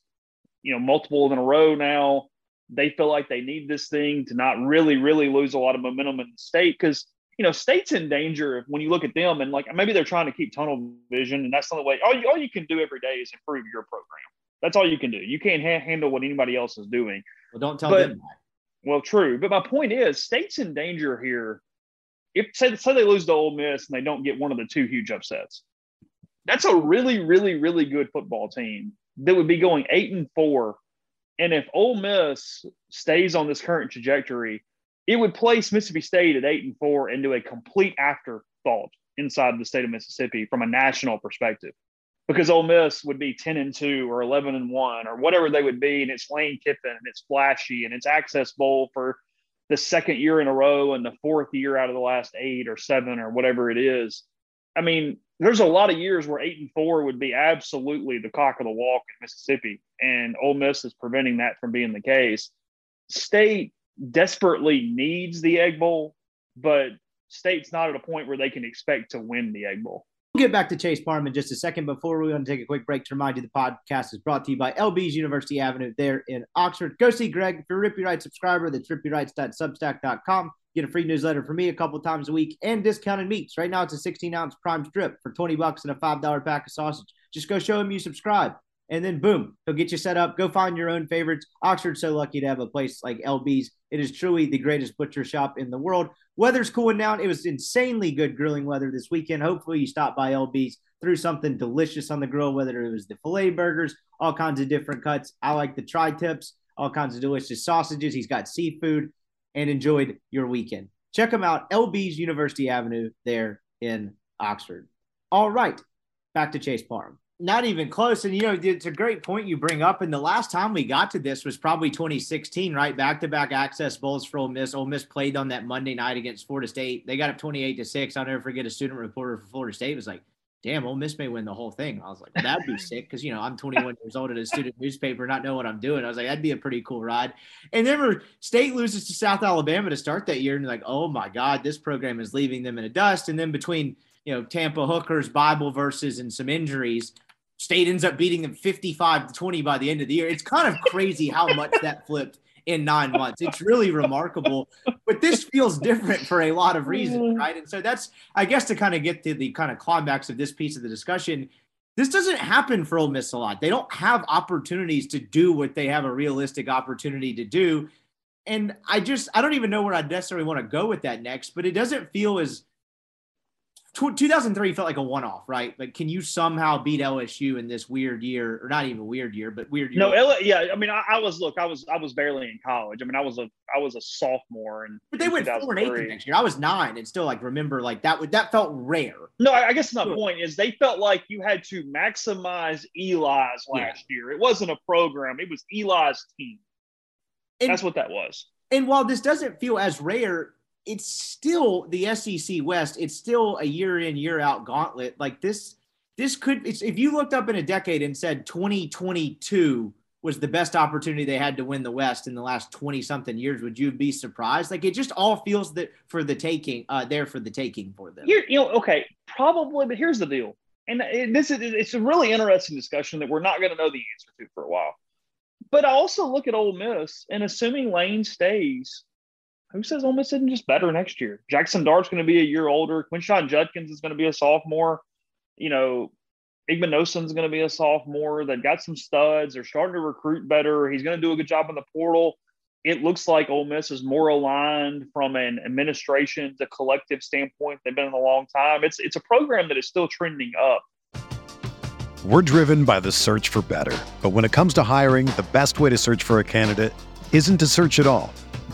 you know, multiple in a row now. They feel like they need this thing to not really, really lose a lot of momentum in the state because, you know, state's in danger when you look at them and like maybe they're trying to keep tunnel vision and that's the only way. All you, all you can do every day is improve your program. That's all you can do. You can't ha- handle what anybody else is doing. Well, don't tell But- them that. Well, true, but my point is, state's in danger here. If say, say they lose to Ole Miss and they don't get one of the two huge upsets, that's a really, really, really good football team that would be going eight and four. And if Ole Miss stays on this current trajectory, it would place Mississippi State at eight and four into a complete afterthought inside the state of Mississippi from a national perspective. Because Ole Miss would be 10 and 2 or 11 and 1 or whatever they would be. And it's Lane Kiffin and it's flashy and it's Access Bowl for the second year in a row and the fourth year out of the last eight or seven or whatever it is. I mean, there's a lot of years where eight and four would be absolutely the cock of the walk in Mississippi, and Ole Miss is preventing that from being the case. State desperately needs the Egg Bowl, but State's not at a point where they can expect to win the Egg Bowl. We'll get back to Chase Parham in just a second. Before we want to take a quick break to remind you the podcast is brought to you by LB's University Avenue there in Oxford. Go see Greg. If you're a Rippy Wright subscriber, that's rippywrights.substack.com. Get a free newsletter from me a couple times a week and discounted meats. Right now it's a 16 ounce prime strip for 20 bucks and a $5 pack of sausage. Just go show him you subscribe. And then boom, he'll get you set up. Go find your own favorites. Oxford's so lucky to have a place like LB's. It is truly the greatest butcher shop in the world. Weather's cooling down. It was insanely good grilling weather this weekend. Hopefully, you stop by LB's, threw something delicious on the grill, whether it was the filet burgers, all kinds of different cuts. I like the tri tips, all kinds of delicious sausages. He's got seafood and enjoyed your weekend. Check him out, LB's University Avenue there in Oxford. All right, back to Chase Parham. Not even close. And, you know, it's a great point you bring up. And the last time we got to this was probably 2016, right? Back to back access bowls for Ole Miss. Ole Miss played on that Monday night against Florida State. They got up 28 to 6. I'll never forget a student reporter for Florida State was like, damn, Ole Miss may win the whole thing. I was like, well, that'd be sick because, you know, I'm 21 years old at a student newspaper, not know what I'm doing. I was like, that'd be a pretty cool ride. And then we're- State loses to South Alabama to start that year. And like, oh my God, this program is leaving them in a dust. And then between, you know, Tampa Hookers, Bible verses, and some injuries, State ends up beating them 55 to 20 by the end of the year. It's kind of crazy how much that flipped in nine months. It's really remarkable. But this feels different for a lot of reasons, mm. right? And so that's, I guess, to kind of get to the kind of climax of this piece of the discussion. This doesn't happen for Ole Miss a lot. They don't have opportunities to do what they have a realistic opportunity to do. And I just, I don't even know where I necessarily want to go with that next, but it doesn't feel as 2003 felt like a one-off, right? Like, can you somehow beat LSU in this weird year, or not even weird year, but weird year? No, L- yeah, I mean, I, I was look, I was I was barely in college. I mean, I was a I was a sophomore, and but they went four and eight the next year. I was nine, and still like remember like that. Would that felt rare? No, I I guess my Sure. point is they felt like you had to maximize Eli's Yeah. last year. It wasn't a program; it was Eli's team. And, That's what that was. and while this doesn't feel as rare, it's still the SEC West. It's still a year in year out gauntlet. Like this, this could. It's, if you looked up in a decade and said 2022 was the best opportunity they had to win the West in the last 20 something years, would you be surprised? Like it just all feels that for the taking, uh, there for the taking for them. Here, you know, okay, probably, but here's the deal, and this is it's a really interesting discussion that we're not going to know the answer to for a while. But I also look at Ole Miss, and assuming Lane stays, who says Ole Miss isn't just better next year? Jaxson Dart's going to be a year older. Quinshon Judkins is going to be a sophomore. you know, Igbinosun's going to be a sophomore. They've got some studs. They're starting to recruit better. He's going to do a good job in the portal. It looks like Ole Miss is more aligned from an administration to collective standpoint. They've been in a long time. It's it's a program that is still trending up. We're driven by the search for better, but when it comes to hiring, the best way to search for a candidate isn't to search at all.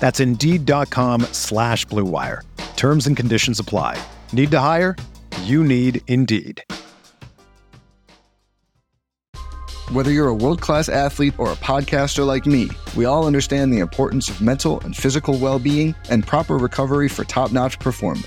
That's Indeed.com slash blue wire. Terms and conditions apply. Need to hire? You need Indeed. Whether you're a world class athlete or a podcaster like me, we all understand the importance of mental and physical well being and proper recovery for top notch performance.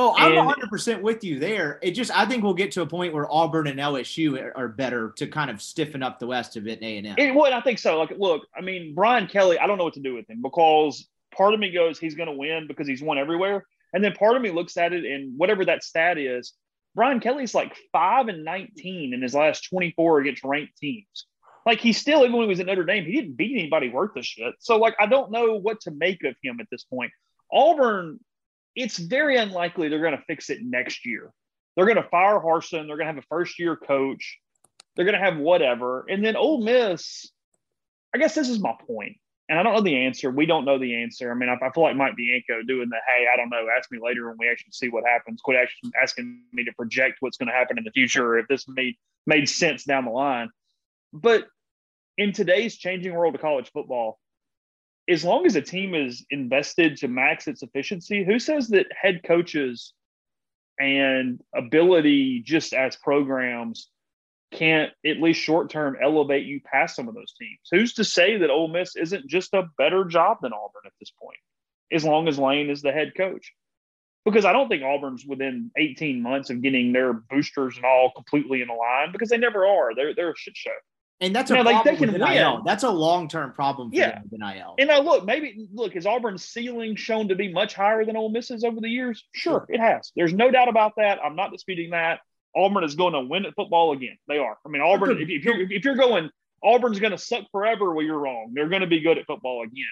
Oh, I'm And- 100% with you there. It just, I think we'll get to a point where Auburn and LSU are, are better to kind of stiffen up the West of it in A&M. It would, I think so. Like, look, I mean, Brian Kelly, I don't know what to do with him because part of me goes, he's going to win because he's won everywhere. And then part of me looks at it and whatever that stat is, Brian Kelly's like five and 19 in his last 24 against ranked teams. Like, he still, even when he was at Notre Dame, he didn't beat anybody worth the shit. So, like, I don't know what to make of him at this point. Auburn, it's very unlikely they're going to fix it next year. They're going to fire Harsin. They're going to have a first year coach. They're going to have whatever. And then Ole Miss, I guess this is my point. And I don't know the answer. We don't know the answer. I mean, I, I feel like Mike Bianco doing the, hey, I don't know, ask me later when we actually see what happens. Quit actually asking me to project what's going to happen in the future or if this made, made sense down the line. But in today's changing world of college football, as long as a team is invested to max its efficiency, who says that head coaches and ability just as programs can't at least short term elevate you past some of those teams? Who's to say that Ole Miss isn't just a better job than Auburn at this point, as long as Lane is the head coach? Because I don't think Auburn's within 18 months of getting their boosters and all completely in line because they never are. They're they're a shit show. And that's a No, like, problem they can with NIL. win. That's a long-term problem for Yeah. them NIL. And now look, maybe look, is Auburn's ceiling shown to be much higher than Ole Miss's over the years? Sure, it has. There's no doubt about that. I'm not disputing that. Auburn is going to win at football again. They are. I mean, Auburn. If, if you're if you're going, Auburn's going to suck forever. Well, you're wrong. They're going to be good at football again.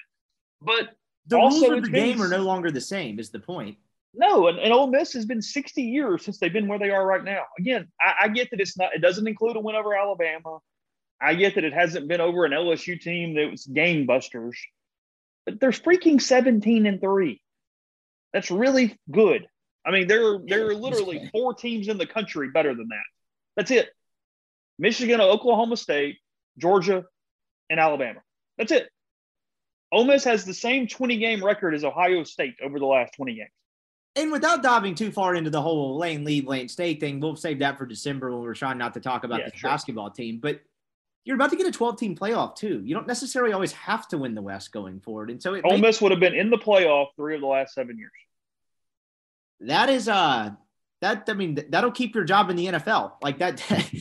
But the also, rules of the game are no longer the same. Is the point? no, and, and Ole Miss has been 60 years since they've been where they are right now. Again, I, I get that it's not. It doesn't include a win over Alabama. I get that it hasn't been over an LSU team that was gangbusters, but they're freaking 17 and three. That's really good. I mean, there there are literally four teams in the country better than that. That's it. Michigan, Oklahoma State, Georgia, and Alabama. That's it. Ole Miss has the same 20 game record as Ohio State over the last 20 games. And without diving too far into the whole Lane lead, Lane State thing, we'll save that for December when we're trying not to talk about Yeah, the sure. basketball team. But you're about to get a 12 team playoff too. You don't necessarily always have to win the West going forward. And so it Ole Miss would have been in the playoff three of the last seven years. that is uh that I mean that'll keep your job in the NFL. Like that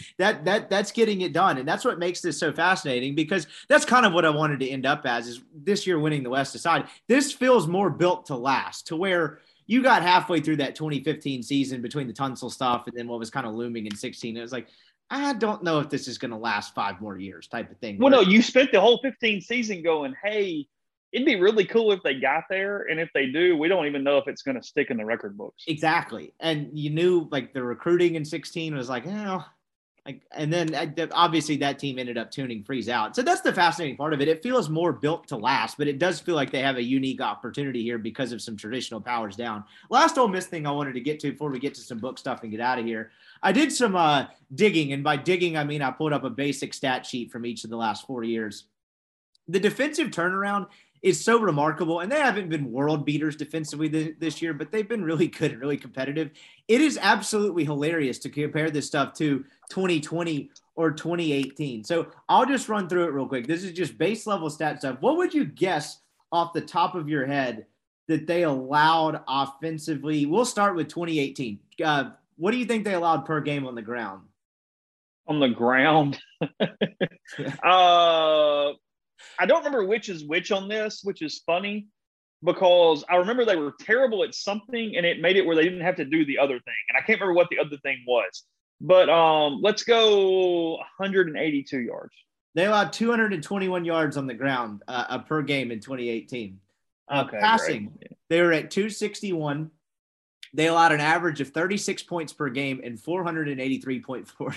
that that that's getting it done. And that's what makes this so fascinating because that's kind of what I wanted to end up as is this year winning the West aside. This feels more built to last to where you got halfway through that 2015 season between the Tunsil stuff and then what was kind of looming in 16. It was like, I don't know if this is going to last five more years type of thing. Well, no, you spent the whole 15 season going, hey, it'd be really cool if they got there. And if they do, we don't even know if it's going to stick in the record books. Exactly. And you knew like the recruiting in 16 was like, eh, like, and then uh, obviously that team ended up tuning Freeze out. So that's the fascinating part of it. It feels more built to last, but it does feel like they have a unique opportunity here because of some traditional powers down. Last Ole Miss thing I wanted to get to before we get to some book stuff and get out of here. I did some uh, digging, and by digging I mean I pulled up a basic stat sheet from each of the last four years. The defensive turnaround is so remarkable. And they haven't been world beaters defensively th- this year, but they've been really good and really competitive. It is absolutely hilarious to compare this stuff to 2020 or 2018. So I'll just run through it real quick. This is just base level stat stuff. What would you guess off the top of your head that they allowed offensively? We'll start with 2018. Uh, what do you think they allowed per game on the ground? On the ground, uh, I don't remember which is which on this, which is funny because I remember they were terrible at something and it made it where they didn't have to do the other thing. And I can't remember what the other thing was. But um, let's go 182 yards. They allowed 221 yards on the ground uh, uh per game in 2018. Uh, okay, passing, they were at 261. They allowed an average of 36 points per game and 483.4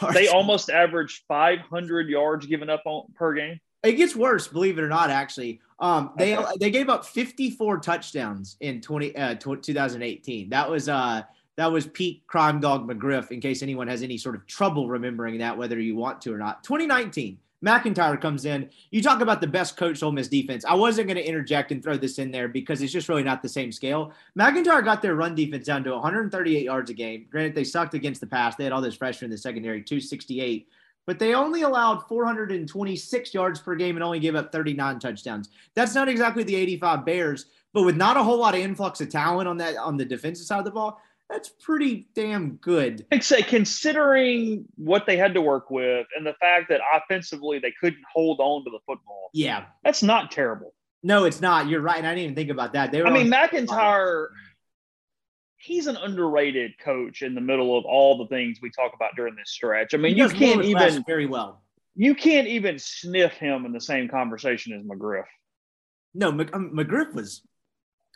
yards. They almost averaged 500 yards given up on, per game. It gets worse, believe it or not. Actually, um, they okay. they gave up 54 touchdowns in 20 uh, 2018. That was uh that was peak crime dog McGriff. In case anyone has any sort of trouble remembering that, whether you want to or not. 2019, MacIntyre comes in. You talk about the best coach Ole Miss defense. I wasn't going to interject and throw this in there because it's just really not the same scale. MacIntyre got their run defense down to 138 yards a game. Granted, they sucked against the pass. They had all those freshmen in the secondary, 268 but they only allowed 426 yards per game and only gave up 39 touchdowns. That's not exactly the 85 Bears, but with not a whole lot of influx of talent on that on the defensive side of the ball, that's pretty damn good. I'd say considering what they had to work with and the fact that offensively they couldn't hold on to the football. Yeah. That's not terrible. No, it's not. You're right. And I didn't even think about that. They were I mean, MacIntyre, he's an underrated coach in the middle of all the things we talk about during this stretch. I mean, you can't even very well. You can't even sniff him in the same conversation as McGriff. No, um, McGriff was.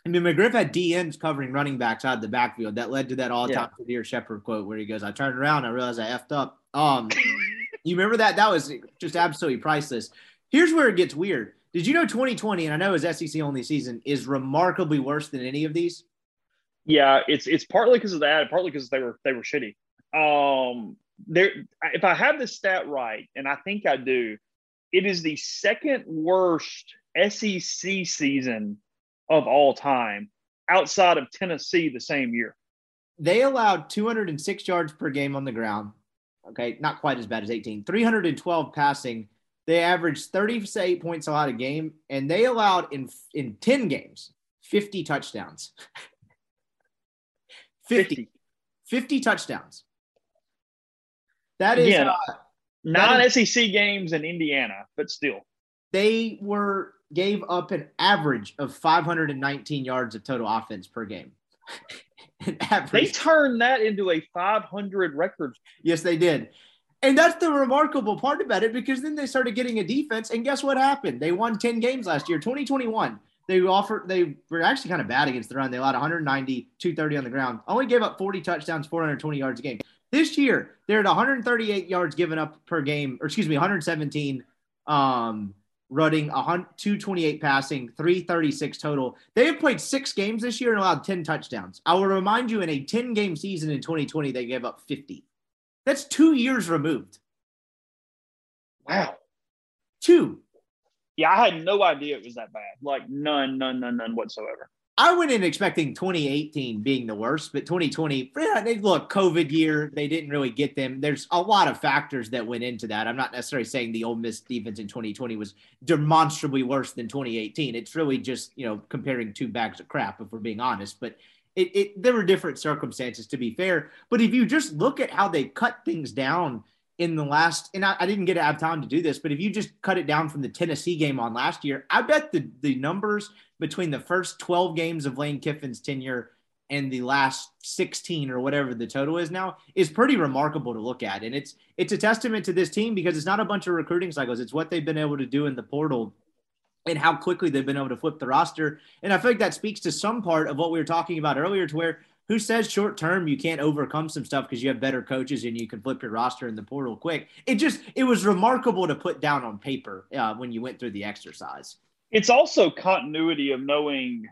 I mean, McGriff had DNs covering running backs out of the backfield. That led to that all-time yeah. Dear Shepard quote where he goes, "I turned around, I realized I effed up." Um, you remember that? That was just absolutely priceless. Here's where it gets weird. Did you know 2020, and I know his SEC only season is remarkably worse than any of these? Yeah, it's it's partly because of that, partly because they were they were shitty. Um, there, if I have this stat right, and I think I do, it is the second worst SEC season of all time, outside of Tennessee the same year. They allowed 206 yards per game on the ground. Okay, not quite as bad as 18. 312 passing. They averaged 38 points a lot a game, and they allowed in in 10 games 50 touchdowns. 50. 50, 50 touchdowns. That is uh, non SEC games in Indiana, but still. They were gave up an average of 519 yards of total offense per game. they turned that into a 500 record. Yes, they did. And that's the remarkable part about it because then they started getting a defense. And guess what happened? They won 10 games last year, 2021. They offered they were actually kind of bad against the run. They allowed 190, 230 on the ground. Only gave up 40 touchdowns, 420 yards a game. This year, they're at 138 yards given up per game, or excuse me, 117 um, running, 228 passing, 336 total. They have played six games this year and allowed 10 touchdowns. I will remind you, in a 10 game season in 2020, they gave up 50. That's two years removed. Wow. Two yeah, I had no idea it was that bad. Like none, none, none, none whatsoever. I went in expecting 2018 being the worst, but 2020, yeah, they look COVID year. They didn't really get them. There's a lot of factors that went into that. I'm not necessarily saying the Ole Miss defense in 2020 was demonstrably worse than 2018. It's really just you know comparing two bags of crap, if we're being honest. But It, it there were different circumstances to be fair, but if you just look at how they cut things down in the last, and I, I, didn't get to have time to do this, but if you just cut it down from the Tennessee game on last year, I bet the the numbers between the first 12 games of Lane Kiffin's tenure and the last 16 or whatever the total is now is pretty remarkable to look at. And it's it's a testament to this team because it's not a bunch of recruiting cycles. It's what they've been able to do in the portal and how quickly they've been able to flip the roster. And I feel like that speaks to some part of what we were talking about earlier to where who says short term you can't overcome some stuff because you have better coaches and you can flip your roster in the portal quick. It just it was remarkable to put down on paper uh, when you went through the exercise. It's also continuity of knowing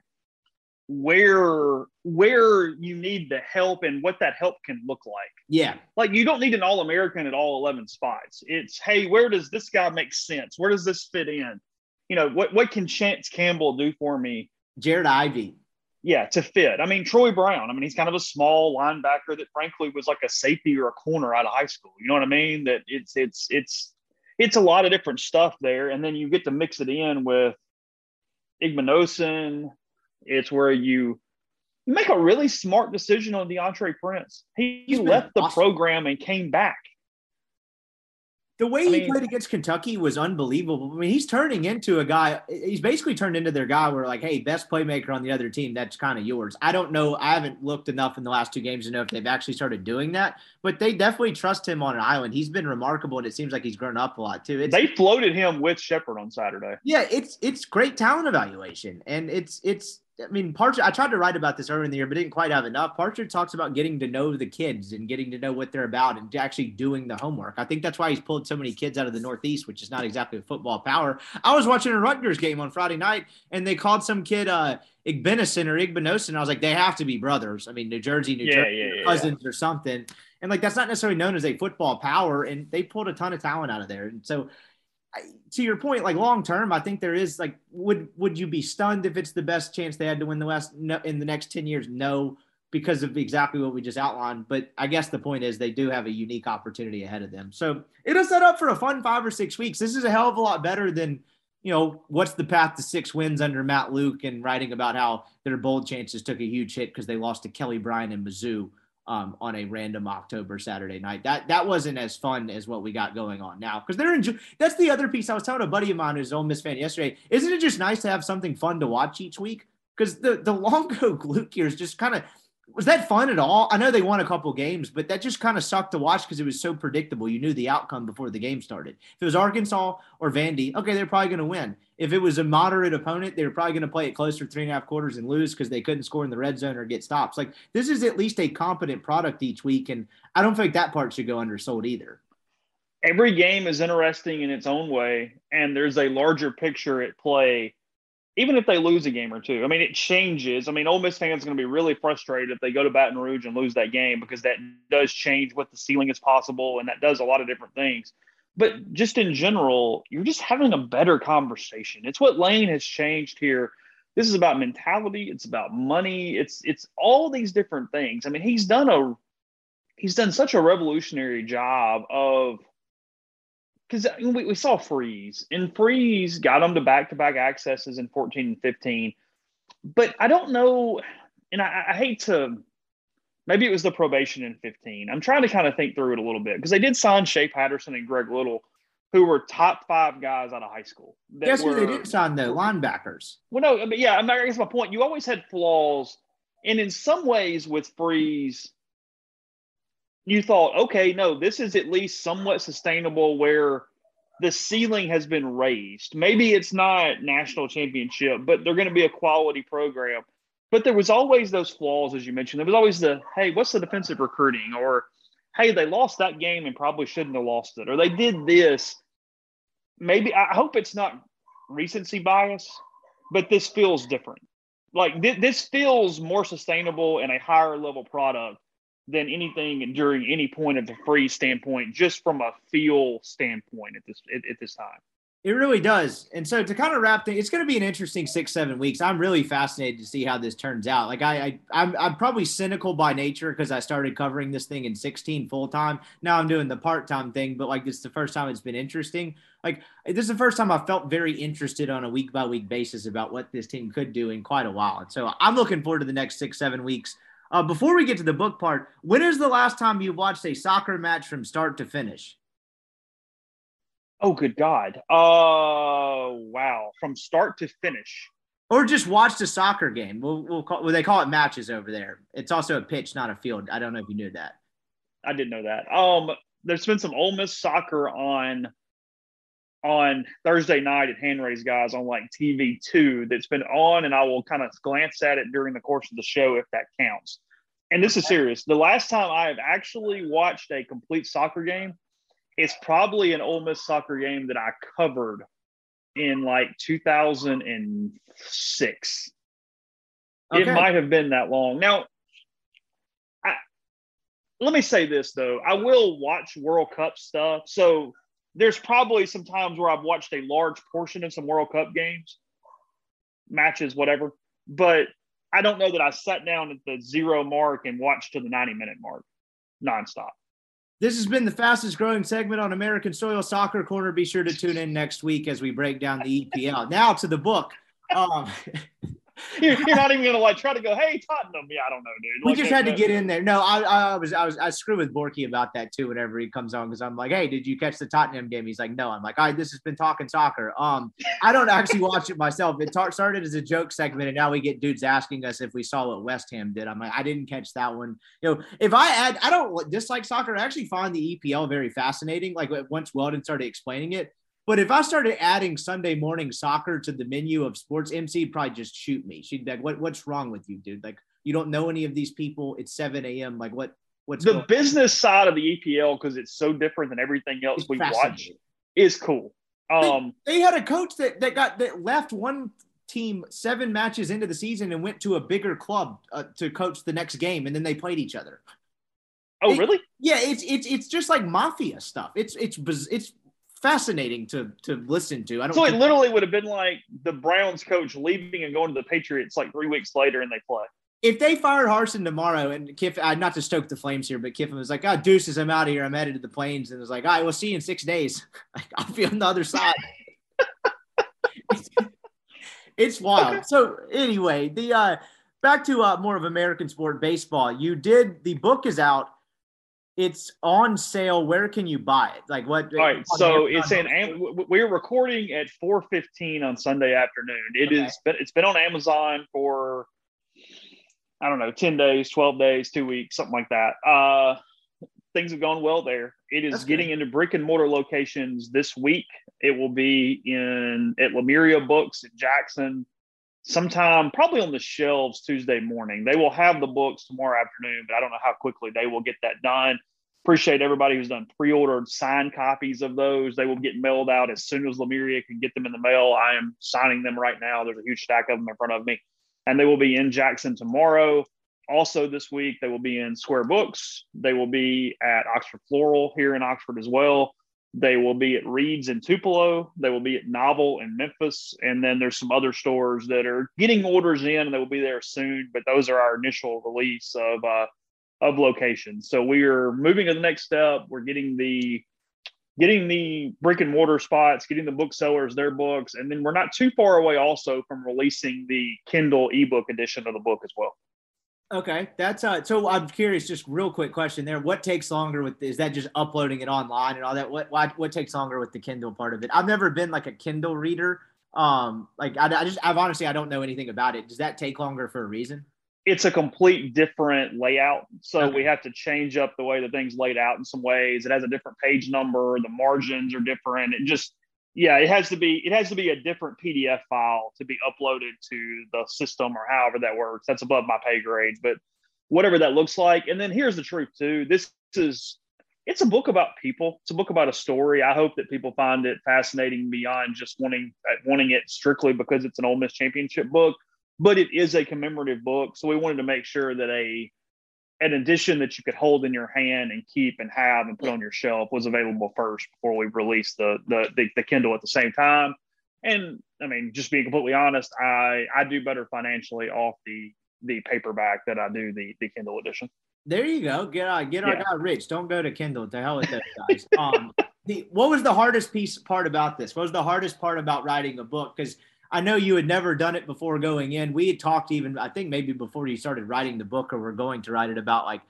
where where you need the help and what that help can look like. Yeah. Like you don't need an all-American at all 11 spots. It's hey, where does this guy make sense? Where does this fit in? You know, what what can Chance Campbell do for me? Jared Ivey. Yeah, to fit. I mean, Troy Brown. I mean, he's kind of a small linebacker that frankly was like a safety or a corner out of high school. You know what I mean? That it's it's it's it's a lot of different stuff there. And then you get to mix it in with Igbinosun, it's where you you make a really smart decision on Deantre Prince. He, he left the awesome. program and came back. The way I he mean, played against Kentucky was unbelievable. I mean, he's turning into a guy. He's basically turned into their guy. Where like, hey, best playmaker on the other team. That's kind of yours. I don't know. I haven't looked enough in the last two games to know if they've actually started doing that. But they definitely trust him on an island. He's been remarkable, and it seems like he's grown up a lot too. It's, they floated him with Sheppard on Saturday. Yeah, it's it's great talent evaluation, and it's it's I mean, Partridge, I tried to write about this earlier in the year, but didn't quite have enough. Partridge talks about getting to know the kids and getting to know what they're about and actually doing the homework. I think that's why he's pulled so many kids out of the Northeast, which is not exactly a football power. I was watching a Rutgers game on Friday night and they called some kid uh, Igbinosun or Igbinosun. I was like, they have to be brothers. I mean, New Jersey, New yeah, Jersey, yeah, yeah, cousins or something. And like, that's not necessarily known as a football power. And they pulled a ton of talent out of there. And so to your point, like long term, I think there is like, would would you be stunned if it's the best chance they had to win the West no, in the next ten years? No, because of exactly what we just outlined. But I guess the point is they do have a unique opportunity ahead of them. So it'll set up for a fun five or six weeks. This is a hell of a lot better than you know what's the path to six wins under Matt Luke and writing about how their bold chances took a huge hit because they lost to Kelly Bryant and Mizzou um, on a random October Saturday night. That that wasn't as fun as what we got going on now because they're enjoy- that's the other piece. I was telling a buddy of mine who's an Ole Miss fan yesterday. Isn't it just nice to have something fun to watch each week? Because the the Longo Luke years just kind of was that fun at all? I know they won a couple games, but that just kind of sucked to watch because it was so predictable. You knew the outcome before the game started. If it was Arkansas or Vandy, okay, they're probably going to win. If it was a moderate opponent, they were probably going to play it close for three and a half quarters and lose because they couldn't score in the red zone or get stops. Like this is at least a competent product each week, and I don't think that part should go undersold either. Every game is interesting in its own way, and there's a larger picture at play even if they lose a game or two, I mean, it changes. I mean, Ole Miss fans are going to be really frustrated if they go to Baton Rouge and lose that game because that does change what the ceiling is possible and that does a lot of different things. But just in general, you're just having a better conversation. It's what Lane has changed here. This is about mentality. It's about money. It's it's all these different things. I mean, he's done a he's done such a revolutionary job of because uh, we, we saw Freeze and Freeze got them to back to back accesses in 14 and 15. But I don't know, and I, I, hate to, maybe it was the probation in 15. I'm trying to kind of think through it a little bit because they did sign Shea Patterson and Greg Little, who were top five guys out of high school. Guess who they didn't sign though? Linebackers. Well, no, but yeah, I guess my point. You always had flaws, and in some ways with Freeze, you thought, okay, no, this is at least somewhat sustainable where the ceiling has been raised. Maybe it's not national championship, but they're going to be a quality program. But there was always those flaws, as you mentioned. There was always the, hey, what's the defensive recruiting? Or, hey, they lost that game and probably shouldn't have lost it. Or they did this. Maybe, I hope it's not recency bias, but this feels different. Like th- this feels more sustainable and a higher level product than anything during any point of the free standpoint, just from a feel standpoint at this at, at this time. It really does. And so to kind of wrap things, it's going to be an interesting six, seven weeks. I'm really fascinated to see how this turns out. Like I, I I'm, I'm probably cynical by nature because I started covering this thing in 16 full time. Now I'm doing the part time thing, but like this is the first time it's been interesting. Like this is the first time I felt very interested on a week by week basis about what this team could do in quite a while. And so I'm looking forward to the next six, seven weeks. Uh, before we get to the book part, when is the last time you watched a soccer match from start to finish? Oh, good God. Uh, wow. From start to finish. Or just watched a soccer game. We'll, we'll call, well, they call it matches over there. It's also a pitch, not a field. I don't know if you knew that. I didn't know that. Um, there's been some Ole Miss soccer on on Thursday night at Hand Raise Guys on like TV two that's been on, and I will kind of glance at it during the course of the show if that counts. And this is serious. The last time I have actually watched a complete soccer game it's probably an Ole Miss soccer game that I covered in like 2006. Okay. It might have been that long. Now, I, let me say this though. I will watch World Cup stuff. So there's probably some times where I've watched a large portion of some World Cup games, matches, whatever. But I don't know that I sat down at the zero mark and watched to the 90 minute mark nonstop. This has been the fastest growing segment on American Soil Soccer Corner. Be sure to tune in next week as we break down the EPL. Now to the book. Um, you're, you're, not even gonna like try to go, hey Tottenham. Yeah, I don't know, dude. we just had to get in there. No, I, I was I was I screw with Borky about that too. Whenever he comes on, because I'm like, hey, did you catch the Tottenham game? He's like, no. I'm like, all right, this has been talking soccer. Um, I don't actually watch it myself. It tar- started as a joke segment, and now we get dudes asking us if we saw what West Ham did. I'm like, I didn't catch that one. You know, if I add, I don't dislike soccer. I actually find the EPL very fascinating. Like once Weldon started explaining it, but if I started adding Sunday morning soccer to the menu of sports, MC probably just shoot me. She'd be like, "What? What's wrong with you, dude? Like, you don't know any of these people. It's 7 a.m. Like, what? What's the business side of the EPL because it's so different than everything else it's we watch is cool. Um, they, they, had a coach that that got that left one team seven matches into the season and went to a bigger club uh, to coach the next game, and then they played each other. Oh, it, really? Yeah, it's it's it's just like mafia stuff. It's it's it's fascinating to to listen to. I don't. So it literally would have been like the Browns coach leaving and going to the Patriots like three weeks later, and they play. If they fired Harsin tomorrow, and Kiff, uh, not to stoke the flames here, but Kiffin was like, "Oh, deuces, I'm out of here. I'm headed to the plains," and was like, "All right, we'll see you in six days. I'll be on the other side." it's, it's wild. Okay. So anyway, the uh, back to uh, more of American sport baseball. You did the book is out it's on sale. Where can you buy it? Like what? All right, so it's in. We're recording at four fifteen on Sunday afternoon. It okay. is. It's been on Amazon for I don't know, ten days, twelve days, two weeks, something like that. Uh, things have gone well there. It is That's getting good. into brick and mortar locations this week. It will be in at Lemuria Books at Jackson sometime probably on the shelves Tuesday morning. They will have the books tomorrow afternoon, but I don't know how quickly they will get that done. Appreciate everybody who's done pre-ordered signed copies of those. They will get mailed out as soon as Lemuria can get them in the mail. I am signing them right now. There's a huge stack of them in front of me, and they will be in Jackson tomorrow. Also, this week they will be in Square Books. They will be at Oxford Floral here in Oxford as well. They will be at Reed's in Tupelo. They will be at Novel in Memphis. And then there's some other stores that are getting orders in and they will be there soon. But those are our initial release of uh, of locations. So we are moving to the next step. We're getting the getting the brick and mortar spots, getting the booksellers their books, and then we're not too far away also from releasing the Kindle ebook edition of the book as well. Okay, that's uh. So I'm curious, just real quick question there. What takes longer with is that just uploading it online and all that? What what what takes longer with the Kindle part of it? I've never been like a Kindle reader. Um, like I, I just I've honestly I don't know anything about it. Does that take longer for a reason? It's a complete different layout, so okay. we have to change up the way the thing's laid out in some ways. It has a different page number. The margins are different. It just yeah, it has to be it has to be a different PDF file to be uploaded to the system or however that works. That's above my pay grade, but whatever that looks like. And then here's the truth too. This is it's a book about people. It's a book about a story. I hope that people find it fascinating beyond just wanting uh, wanting it strictly because it's an Ole Miss championship book. But it is a commemorative book, so we wanted to make sure that a an edition that you could hold in your hand and keep and have and put on your shelf was available first before we released the, the the, the Kindle at the same time. And I mean, just being completely honest, I I do better financially off the the paperback that I do the the Kindle edition. There you go. Get our get our yeah. guy Rich. Don't go to Kindle. To hell with those guys. um, the what was the hardest piece part about this? What was the hardest part about writing a book? Because I know you had never done it before going in. We had talked even, I think maybe before you started writing the book or we're going to write it about like,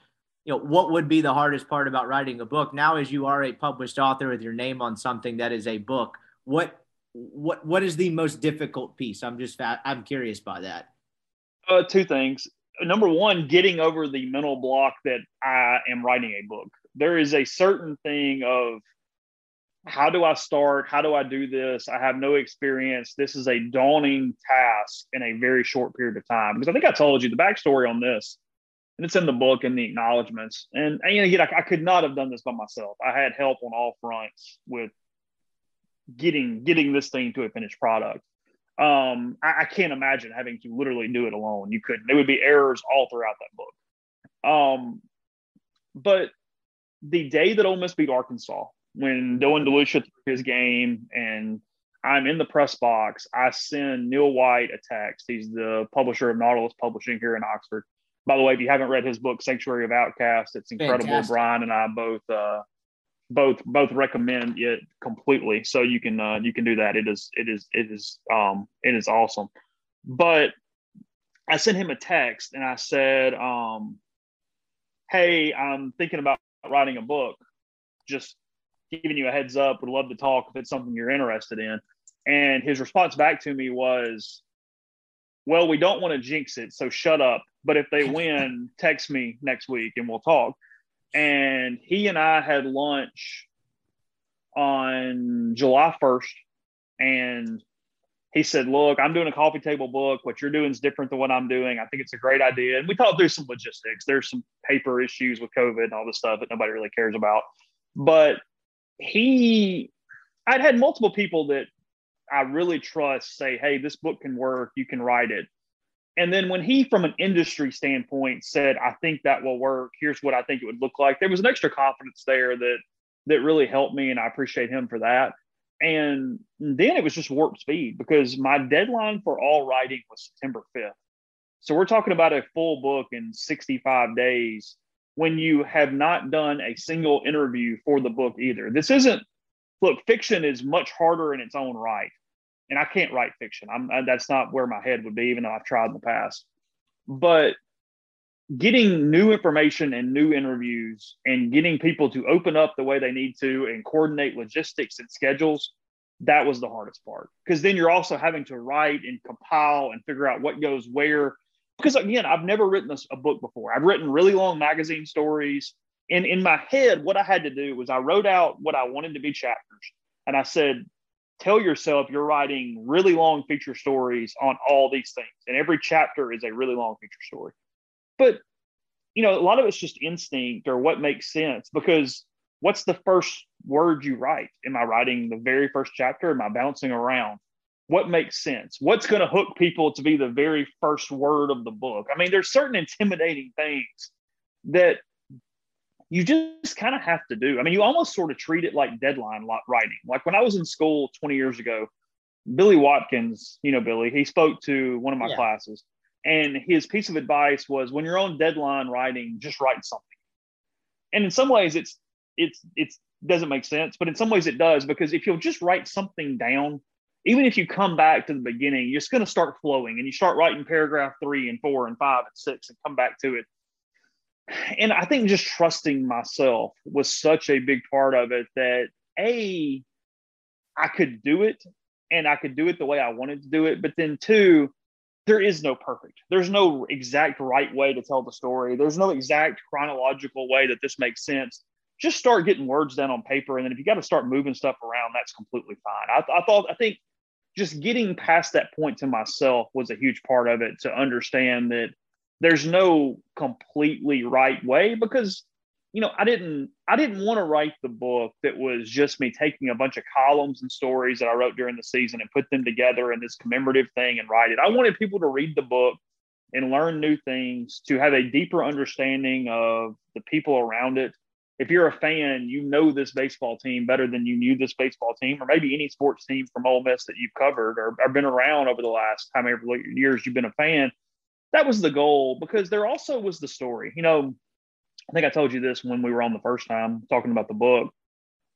you know, what would be the hardest part about writing a book? Now, as you are a published author with your name on something that is a book, what what what is the most difficult piece? I'm just I'm curious by that. Uh, two things. Number one, getting over the mental block that I am writing a book. There is a certain thing of how do I start? How do I do this? I have no experience. This is a daunting task in a very short period of time. Because I think I told you the backstory on this, and it's in the book and the acknowledgments. And, and again, I, I could not have done this by myself. I had help on all fronts with getting getting this thing to a finished product. Um, I, I can't imagine having to literally do it alone. You couldn't. There would be errors all throughout that book. Um, but the day that Ole Miss beat Arkansas, when Dylan DeLucia threw his game and I'm in the press box, I send Neil White a text. He's the publisher of Nautilus Publishing here in Oxford. By the way, if you haven't read his book, Sanctuary of Outcasts, it's incredible. Fantastic. Brian and I both uh, both both recommend it completely. So you can uh, you can do that. It is it is it is um it is awesome. But I sent him a text and I said, um, "Hey, I'm thinking about writing a book. Just giving you a heads up. Would love to talk if it's something you're interested in. And his response back to me was, Well, we don't want to jinx it, so shut up. But if they win, text me next week and we'll talk. And he and I had lunch on July 1st. And he said, Look, I'm doing a coffee table book. What you're doing is different than what I'm doing. I think it's a great idea. And we talked through some logistics. There's some paper issues with COVID and all this stuff that nobody really cares about. But he I'd had multiple people that I really trust say, hey, this book can work, you can write it. And then when he, from an industry standpoint, said, I think that will work, here's what I think it would look like, there was an extra confidence there that that really helped me, and I appreciate him for that. And then it was just warp speed because my deadline for all writing was September 5th. So we're talking about a full book in 65 days when you have not done a single interview for the book either. This isn't look, fiction is much harder in its own right. And I can't write fiction. I'm that's not where my head would be, even though I've tried in the past. But getting new information and new interviews and getting people to open up the way they need to and coordinate logistics and schedules, that was the hardest part. Because then you're also having to write and compile and figure out what goes where because again, I've never written a, a book before. I've written really long magazine stories. And in my head, what I had to do was I wrote out what I wanted to be chapters. And I said, tell yourself you're writing really long feature stories on all these things. And every chapter is a really long feature story. But, you know, a lot of it's just instinct or what makes sense because what's the first word you write? Am I writing the very first chapter? Am I bouncing around? What makes sense? What's going to hook people to be the very first word of the book? I mean there's certain intimidating things that you just kind of have to do. I mean you almost sort of treat it like deadline writing. Like when i was in school 20 years ago billy watkins you know billy he spoke to one of my yeah. classes and his piece of advice was when you're on deadline writing just write something. And in some ways it's it's it's doesn't make sense but in some ways it does because if you'll just write something down even if you come back to the beginning, you're just going to start flowing and you start writing paragraph three and four and five and six and come back to it. And I think just trusting myself was such a big part of it that A, I could do it and I could do it the way I wanted to do it. But then two, there is no perfect. There's no exact right way to tell the story. There's no exact chronological way that this makes sense just start getting words down on paper. And then if you got to start moving stuff around, that's completely fine. I, I, thought, I think just getting past that point to myself was a huge part of it to understand that there's no completely right way because you know i didn't i didn't want to write the book that was just me taking a bunch of columns and stories that i wrote during the season and put them together in this commemorative thing and write it i wanted people to read the book and learn new things, to have a deeper understanding of the people around it. If you're a fan, you know this baseball team better than you knew this baseball team, or maybe any sports team from Ole Miss that you've covered or, or been around over the last how many years you've been a fan. That was the goal because there also was the story. You know, I think I told you this when we were on the first time talking about the book.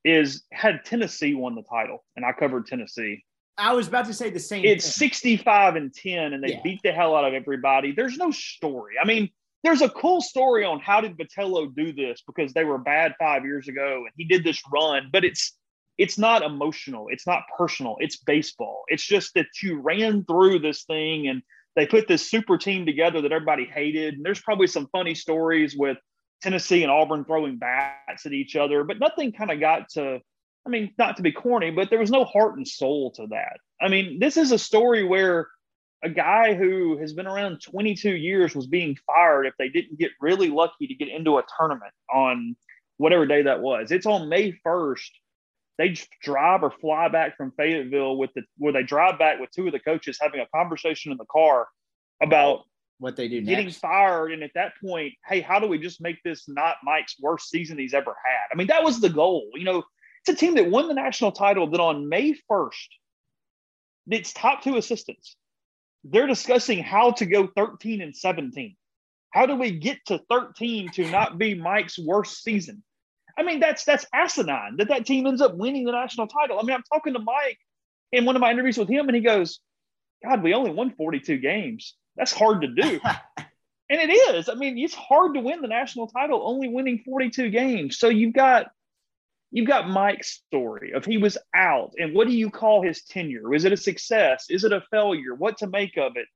Is had Tennessee won the title, and I covered Tennessee I was about to say the same. It's thing. 65 and 10, and they yeah. beat the hell out of everybody. There's no story. I mean, there's a cool story on how did Vitello do this because they were bad five years ago and he did this run, but it's it's not emotional, it's not personal, it's baseball. It's just that you ran through this thing and they put this super team together that everybody hated. And there's probably some funny stories with Tennessee and Auburn throwing bats at each other, but nothing kind of got to I mean, not to be corny, but there was no heart and soul to that. I mean, this is a story where a guy who has been around 22 years was being fired if they didn't get really lucky to get into a tournament on whatever day that was. It's on May 1st. They drive or fly back from Fayetteville with the where they drive back with two of the coaches having a conversation in the car about what they do getting next. fired. And at that point, hey, how do we just make this not Mike's worst season he's ever had? I mean, that was the goal. You know, it's a team that won the national title that on May 1st, its top two assistants, they're discussing how to go 13 and 17. How do we get to 13 to not be Mike's worst season? I mean, that's that's asinine that that team ends up winning the national title. I mean, I'm talking to Mike in one of my interviews with him, and he goes, "God, we only won 42 games. That's hard to do." and it is. I mean, it's hard to win the national title only winning 42 games. So you've got you've got Mike's story of he was out, and what do you call his tenure? Is it a success? Is it a failure? What to make of it?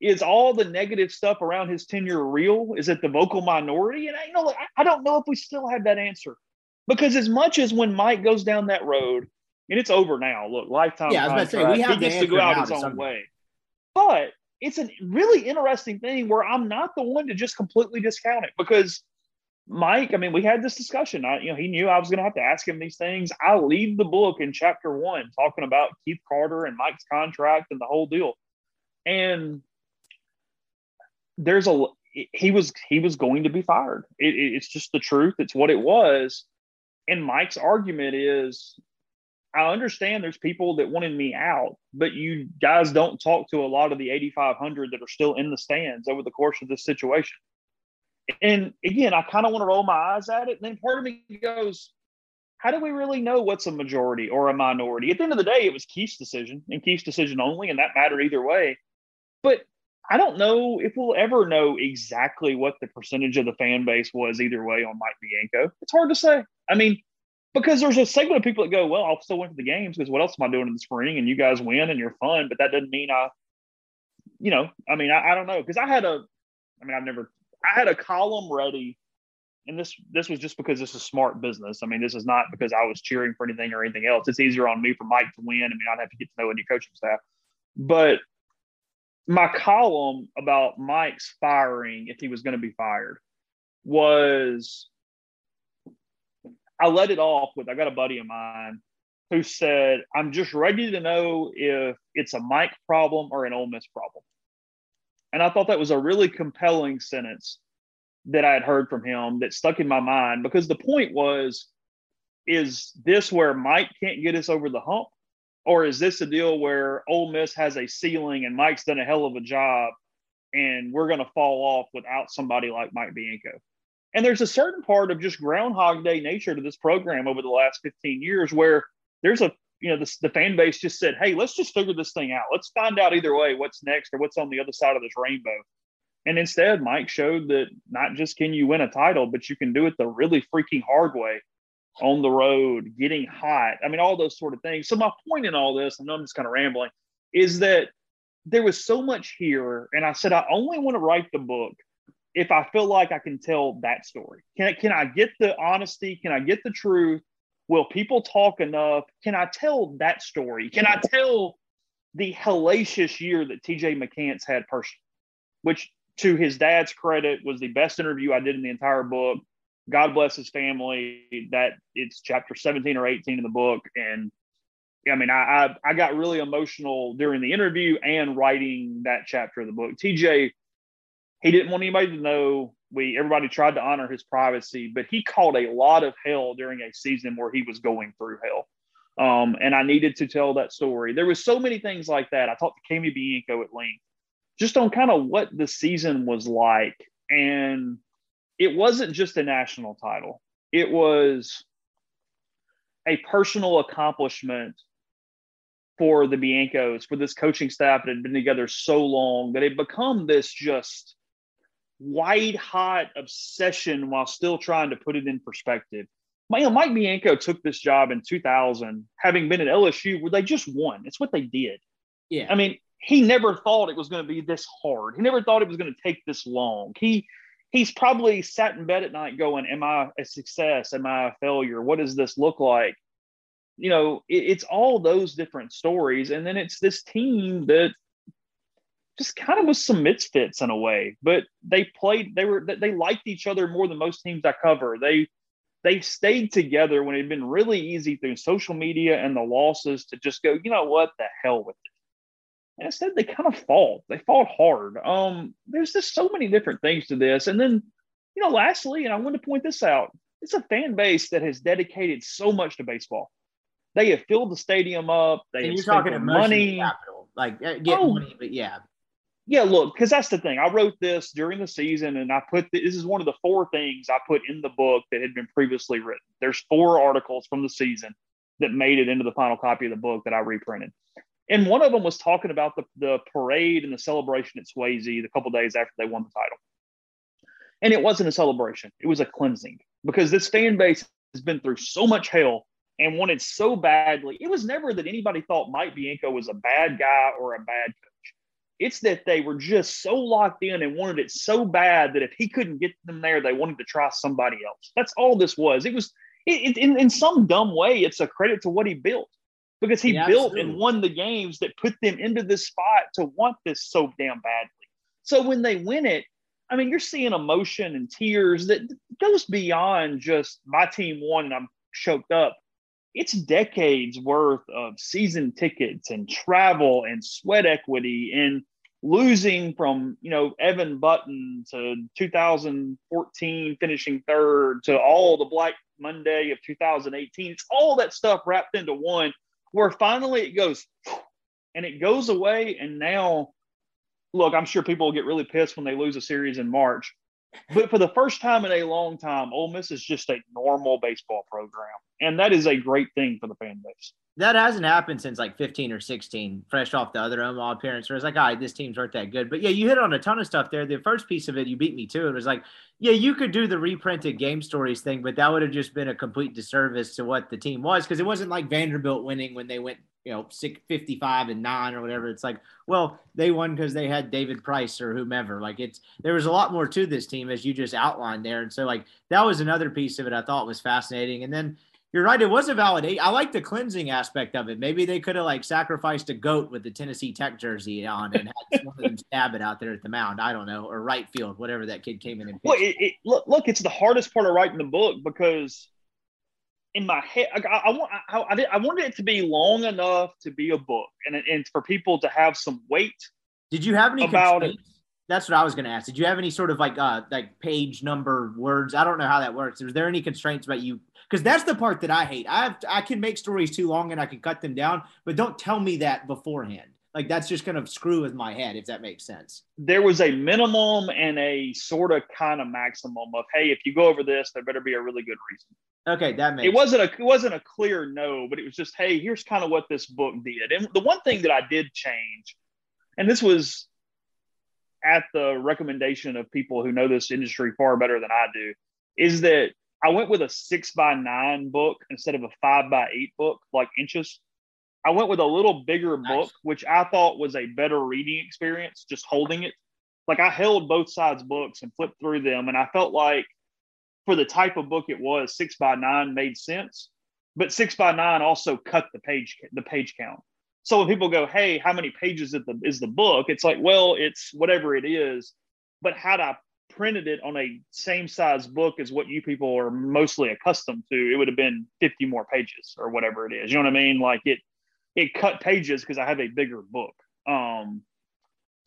Is all the negative stuff around his tenure real? Is it the vocal minority? And I, you know, I don't know if we still have that answer because as much as when Mike goes down that road, and it's over now. Look, lifetime. Yeah, I was about to say we have he gets to go out his own way, but it's a really interesting thing where I'm not the one to just completely discount it because Mike, I mean, we had this discussion. I, you know, he knew I was going to have to ask him these things. I lead the book in chapter one, talking about Keith Carter and Mike's contract and the whole deal. And there's a he was he was going to be fired. It, it's just the truth. It's what it was. And Mike's argument is, I understand there's people that wanted me out, but you guys don't talk to a lot of the 8,500 that are still in the stands over the course of this situation. And again, I kind of want to roll my eyes at it. And then part of me goes, how do we really know what's a majority or a minority? At the end of the day, it was Keith's decision and Keith's decision only, and that mattered either way. But I don't know if we'll ever know exactly what the percentage of the fan base was either way on Mike Bianco. It's hard to say. I mean, because there's a segment of people that go, well, I'll still win for the games because what else am I doing in the spring? And you guys win and you're fun, but that doesn't mean I, you know, I mean, I, I don't know because I had a, I mean, I've never I had a column ready, and this this was just because this is smart business. I mean, this is not because I was cheering for anything or anything else. It's easier on me for Mike to win. I mean, I'd have to get to know any coaching staff, but my column about Mike's firing, if he was going to be fired, was I let it off with I got a buddy of mine who said, I'm just ready to know if it's a Mike problem or an Ole Miss problem. And I thought that was a really compelling sentence that I had heard from him that stuck in my mind because the point was is this where Mike can't get us over the hump? Or is this a deal where Ole Miss has a ceiling and Mike's done a hell of a job and we're going to fall off without somebody like Mike Bianco? And there's a certain part of just Groundhog Day nature to this program over the last 15 years where there's a you know, the, the fan base just said, hey, let's just figure this thing out. Let's find out either way what's next or what's on the other side of this rainbow. And instead, Mike showed that not just can you win a title, but you can do it the really freaking hard way on the road, getting hot. I mean, all those sort of things. So, my point in all this, I know I'm just kind of rambling, is that there was so much here. And I said, I only want to write the book if I feel like I can tell that story. Can can I get the honesty? Can I get the truth? Will people talk enough? Can I tell that story? Can I tell the hellacious year that TJ McCants had personally, which to his dad's credit was the best interview I did in the entire book. God bless his family. That it's chapter 17 or 18 in the book. And I mean, I, I, I got really emotional during the interview and writing that chapter of the book. TJ He didn't want anybody to know. We everybody tried to honor his privacy, but he caught a lot of hell during a season where he was going through hell. Um, and I needed to tell that story. There was so many things like that. I talked to Cami Bianco at length, just on kind of what the season was like, and it wasn't just a national title. It was a personal accomplishment for the Biancos, for this coaching staff that had been together so long that it become this just white hot obsession while still trying to put it in perspective. Mike Bianco took this job in 2000, having been at LSU where they just won. It's what they did. Yeah. I mean, he never thought it was going to be this hard. He never thought it was going to take this long. He he's probably sat in bed at night going, Am I a success? Am I a failure? What does this look like? You know, it, it's all those different stories. And then it's this team that just kind of was some misfits in a way, but they played, they were, they liked each other more than most teams I cover. They, they stayed together when it had been really easy through social media and the losses to just go, you know what, the hell with it. And instead, they kind of fought. They fought hard. Um, there's just so many different things to this. And then, you know, lastly, and I want to point this out, it's a fan base that has dedicated so much to baseball. They have filled the stadium up. They and have you're talking money. capital, like uh, get Oh. money, but yeah, Yeah, look, because that's the thing. I wrote this during the season, and I put this is one of the four things I put in the book that had been previously written. There's four articles from the season that made it into the final copy of the book that I reprinted. And one of them was talking about the, the parade and the celebration at Swayze the couple days after they won the title. And it wasn't a celebration, it was a cleansing because this fan base has been through so much hell and wanted so badly. It was never that anybody thought Mike Bianco was a bad guy or a bad coach. It's that they were just so locked in and wanted it so bad that if he couldn't get them there, they wanted to try somebody else. That's all this was. It was, it, it, in, in some dumb way, it's a credit to what he built because he Yeah, built absolutely. and won the games that put them into this spot to want this so damn badly. So when they win it, I mean, you're seeing emotion and tears that goes beyond just my team won and I'm choked up. It's decades worth of season tickets and travel and sweat equity and losing from, you know, Evan Button to 2014 finishing third to all the Black Monday of 2018. It's all that stuff wrapped into one where finally it goes and it goes away. And now, look, I'm sure people will get really pissed when they lose a series in March. But for the first time in a long time, Ole Miss is just a normal baseball program. And that is a great thing for the fan base. that hasn't happened since like 15 or 16, fresh off the other Omaha appearance. Where it's like, all right, this team's aren't that good. But yeah, you hit on a ton of stuff there. The first piece of it, you beat me to. It was like, yeah, you could do the reprinted game stories thing, but that would have just been a complete disservice to what the team was because it wasn't like Vanderbilt winning when they went, you know, six, 55 and nine or whatever. It's like, well, they won because they had David Price or whomever. Like it's there was a lot more to this team as you just outlined there. And so like that was another piece of it I thought was fascinating. And then you're right. It was a validate. I like the cleansing aspect of it. Maybe they could have like sacrificed a goat with the Tennessee Tech jersey on and had one of them stab it out there at the mound. I don't know, or right field, whatever that kid came in and Well, it, it, look, look, it's the hardest part of writing the book because in my head, I, I, I want, I, I, did- I wanted it to be long enough to be a book and, and for people to have some weight. Did you have any about it. That's what I was going to ask. Did you have any sort of like uh like page number words? I don't know how that works. Is there any constraints about you? Because that's the part that I hate. I have I can make stories too long and I can cut them down, but don't tell me that beforehand. Like that's just going to screw with my head if that makes sense. There was a minimum and a sort of kind of maximum of, hey, if you go over this, there better be a really good reason. Okay, that makes it wasn't a it wasn't a clear no, but it was just, hey, here's kind of what this book did. And the one thing that I did change, and this was at the recommendation of people who know this industry far better than I do, is that I went with a six by nine book instead of a five by eight book, like inches. I went with a little bigger Nice. book, which I thought was a better reading experience, just holding it. Like I held both sides books and flipped through them, and I felt like for the type of book it was, six by nine made sense. But six by nine also cut the page the page count. So when people go, "Hey, how many pages is the is the book?" It's like, well, it's whatever it is. But had I printed it on a same size book as what you people are mostly accustomed to, it would have been 50 more pages or whatever it is. You know what I mean? Like it it cut pages because I have a bigger book. Um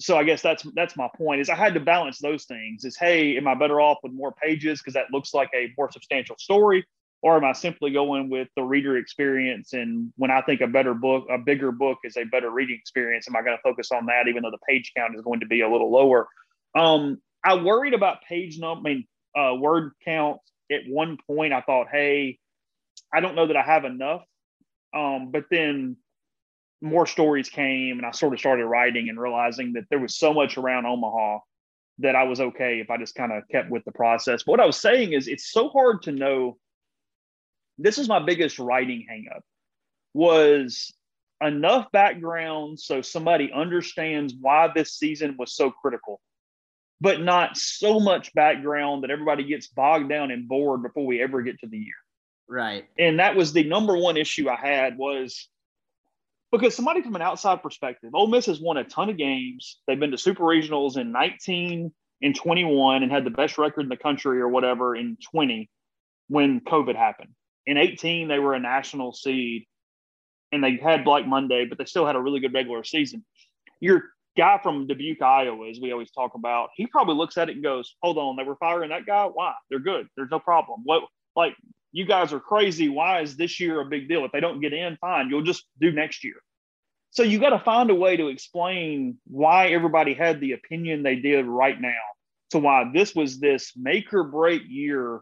so I guess that's that's my point is I had to balance those things. Is hey, am I better off with more pages because that looks like a more substantial story, or am I simply going with the reader experience? And when I think a better book, a bigger book is a better reading experience, am I going to focus on that even though the page count is going to be a little lower? Um, I worried about page number, I mean, uh, word count. At one point, I thought, hey, I don't know that I have enough. Um, but then more stories came and I sort of started writing and realizing that there was so much around Omaha that I was okay if I just kind of kept with the process. But what I was saying is it's so hard to know. This is my biggest writing hangup was enough background so somebody understands why this season was so critical, but not so much background that everybody gets bogged down and bored before we ever get to the year. Right. And that was the number one issue I had was because somebody from an outside perspective, Ole Miss has won a ton of games. They've been to super regionals in 19 and 21 and had the best record in the country or whatever in 20 when COVID happened. In 18, they were a national seed and they had Black Monday, but they still had a really good regular season. Your guy from Dubuque, Iowa, as we always talk about, he probably looks at it and goes, Hold on, they were firing that guy? Why? They're good. There's no problem. What like you guys are crazy. Why is this year a big deal? If they don't get in, fine, you'll just do next year. So you got to find a way to explain why everybody had the opinion they did right now to why this was this make or break year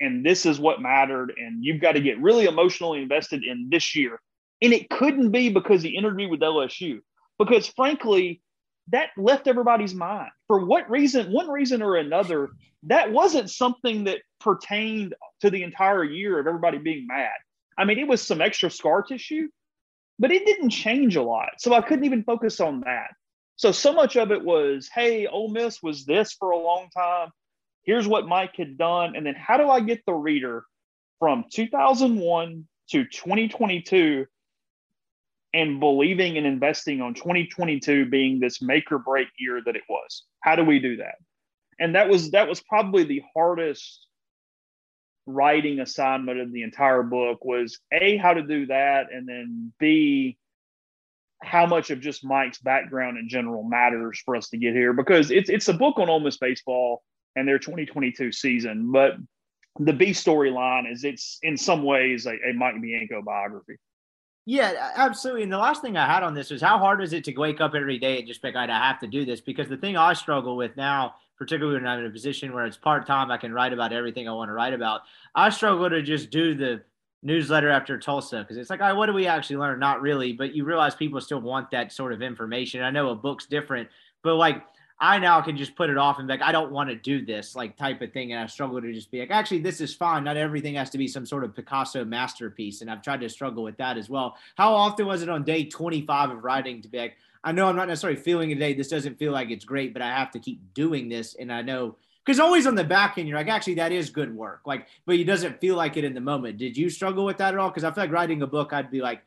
and this is what mattered and you've got to get really emotionally invested in this year. And it couldn't be because he interviewed with LSU because frankly that left everybody's mind. For what reason, one reason or another, that wasn't something that pertained to the entire year of everybody being mad. I mean, it was some extra scar tissue, but it didn't change a lot. So I couldn't even focus on that. So, so much of it was, hey, Ole Miss was this for a long time. Here's what Mike had done. And then how do I get the reader from 2001 to 2022 and believing and investing on 2022 being this make or break year that it was? How do we do that? And that was that was probably the hardest writing assignment of the entire book was a how to do that and then b how much of just Mike's background in general matters for us to get here because it's it's a book on Ole Miss baseball and their 2022 season, but the B storyline is it's in some ways a, a Mike Bianco biography. Yeah, absolutely. And the last thing I had on this was how hard is it to wake up every day and just like, I have to do this? Because the thing I struggle with now particularly when I'm in a position where it's part time, I can write about everything I want to write about. I struggle to just do the newsletter after Tulsa because it's like, all right, what do we actually learn? Not really, but you realize people still want that sort of information. I know a book's different, but like I now can just put it off and be like, I don't want to do this like type of thing. And I struggle to just be like, actually, this is fine. Not everything has to be some sort of Picasso masterpiece. And I've tried to struggle with that as well. How often was it on day 25 of writing to be like, I know I'm not necessarily feeling it today. This doesn't feel like it's great, but I have to keep doing this. And I know because always on the back end, you're like, actually, that is good work. Like, but it doesn't feel like it in the moment. Did you struggle with that at all? Because I feel like writing a book, I'd be like,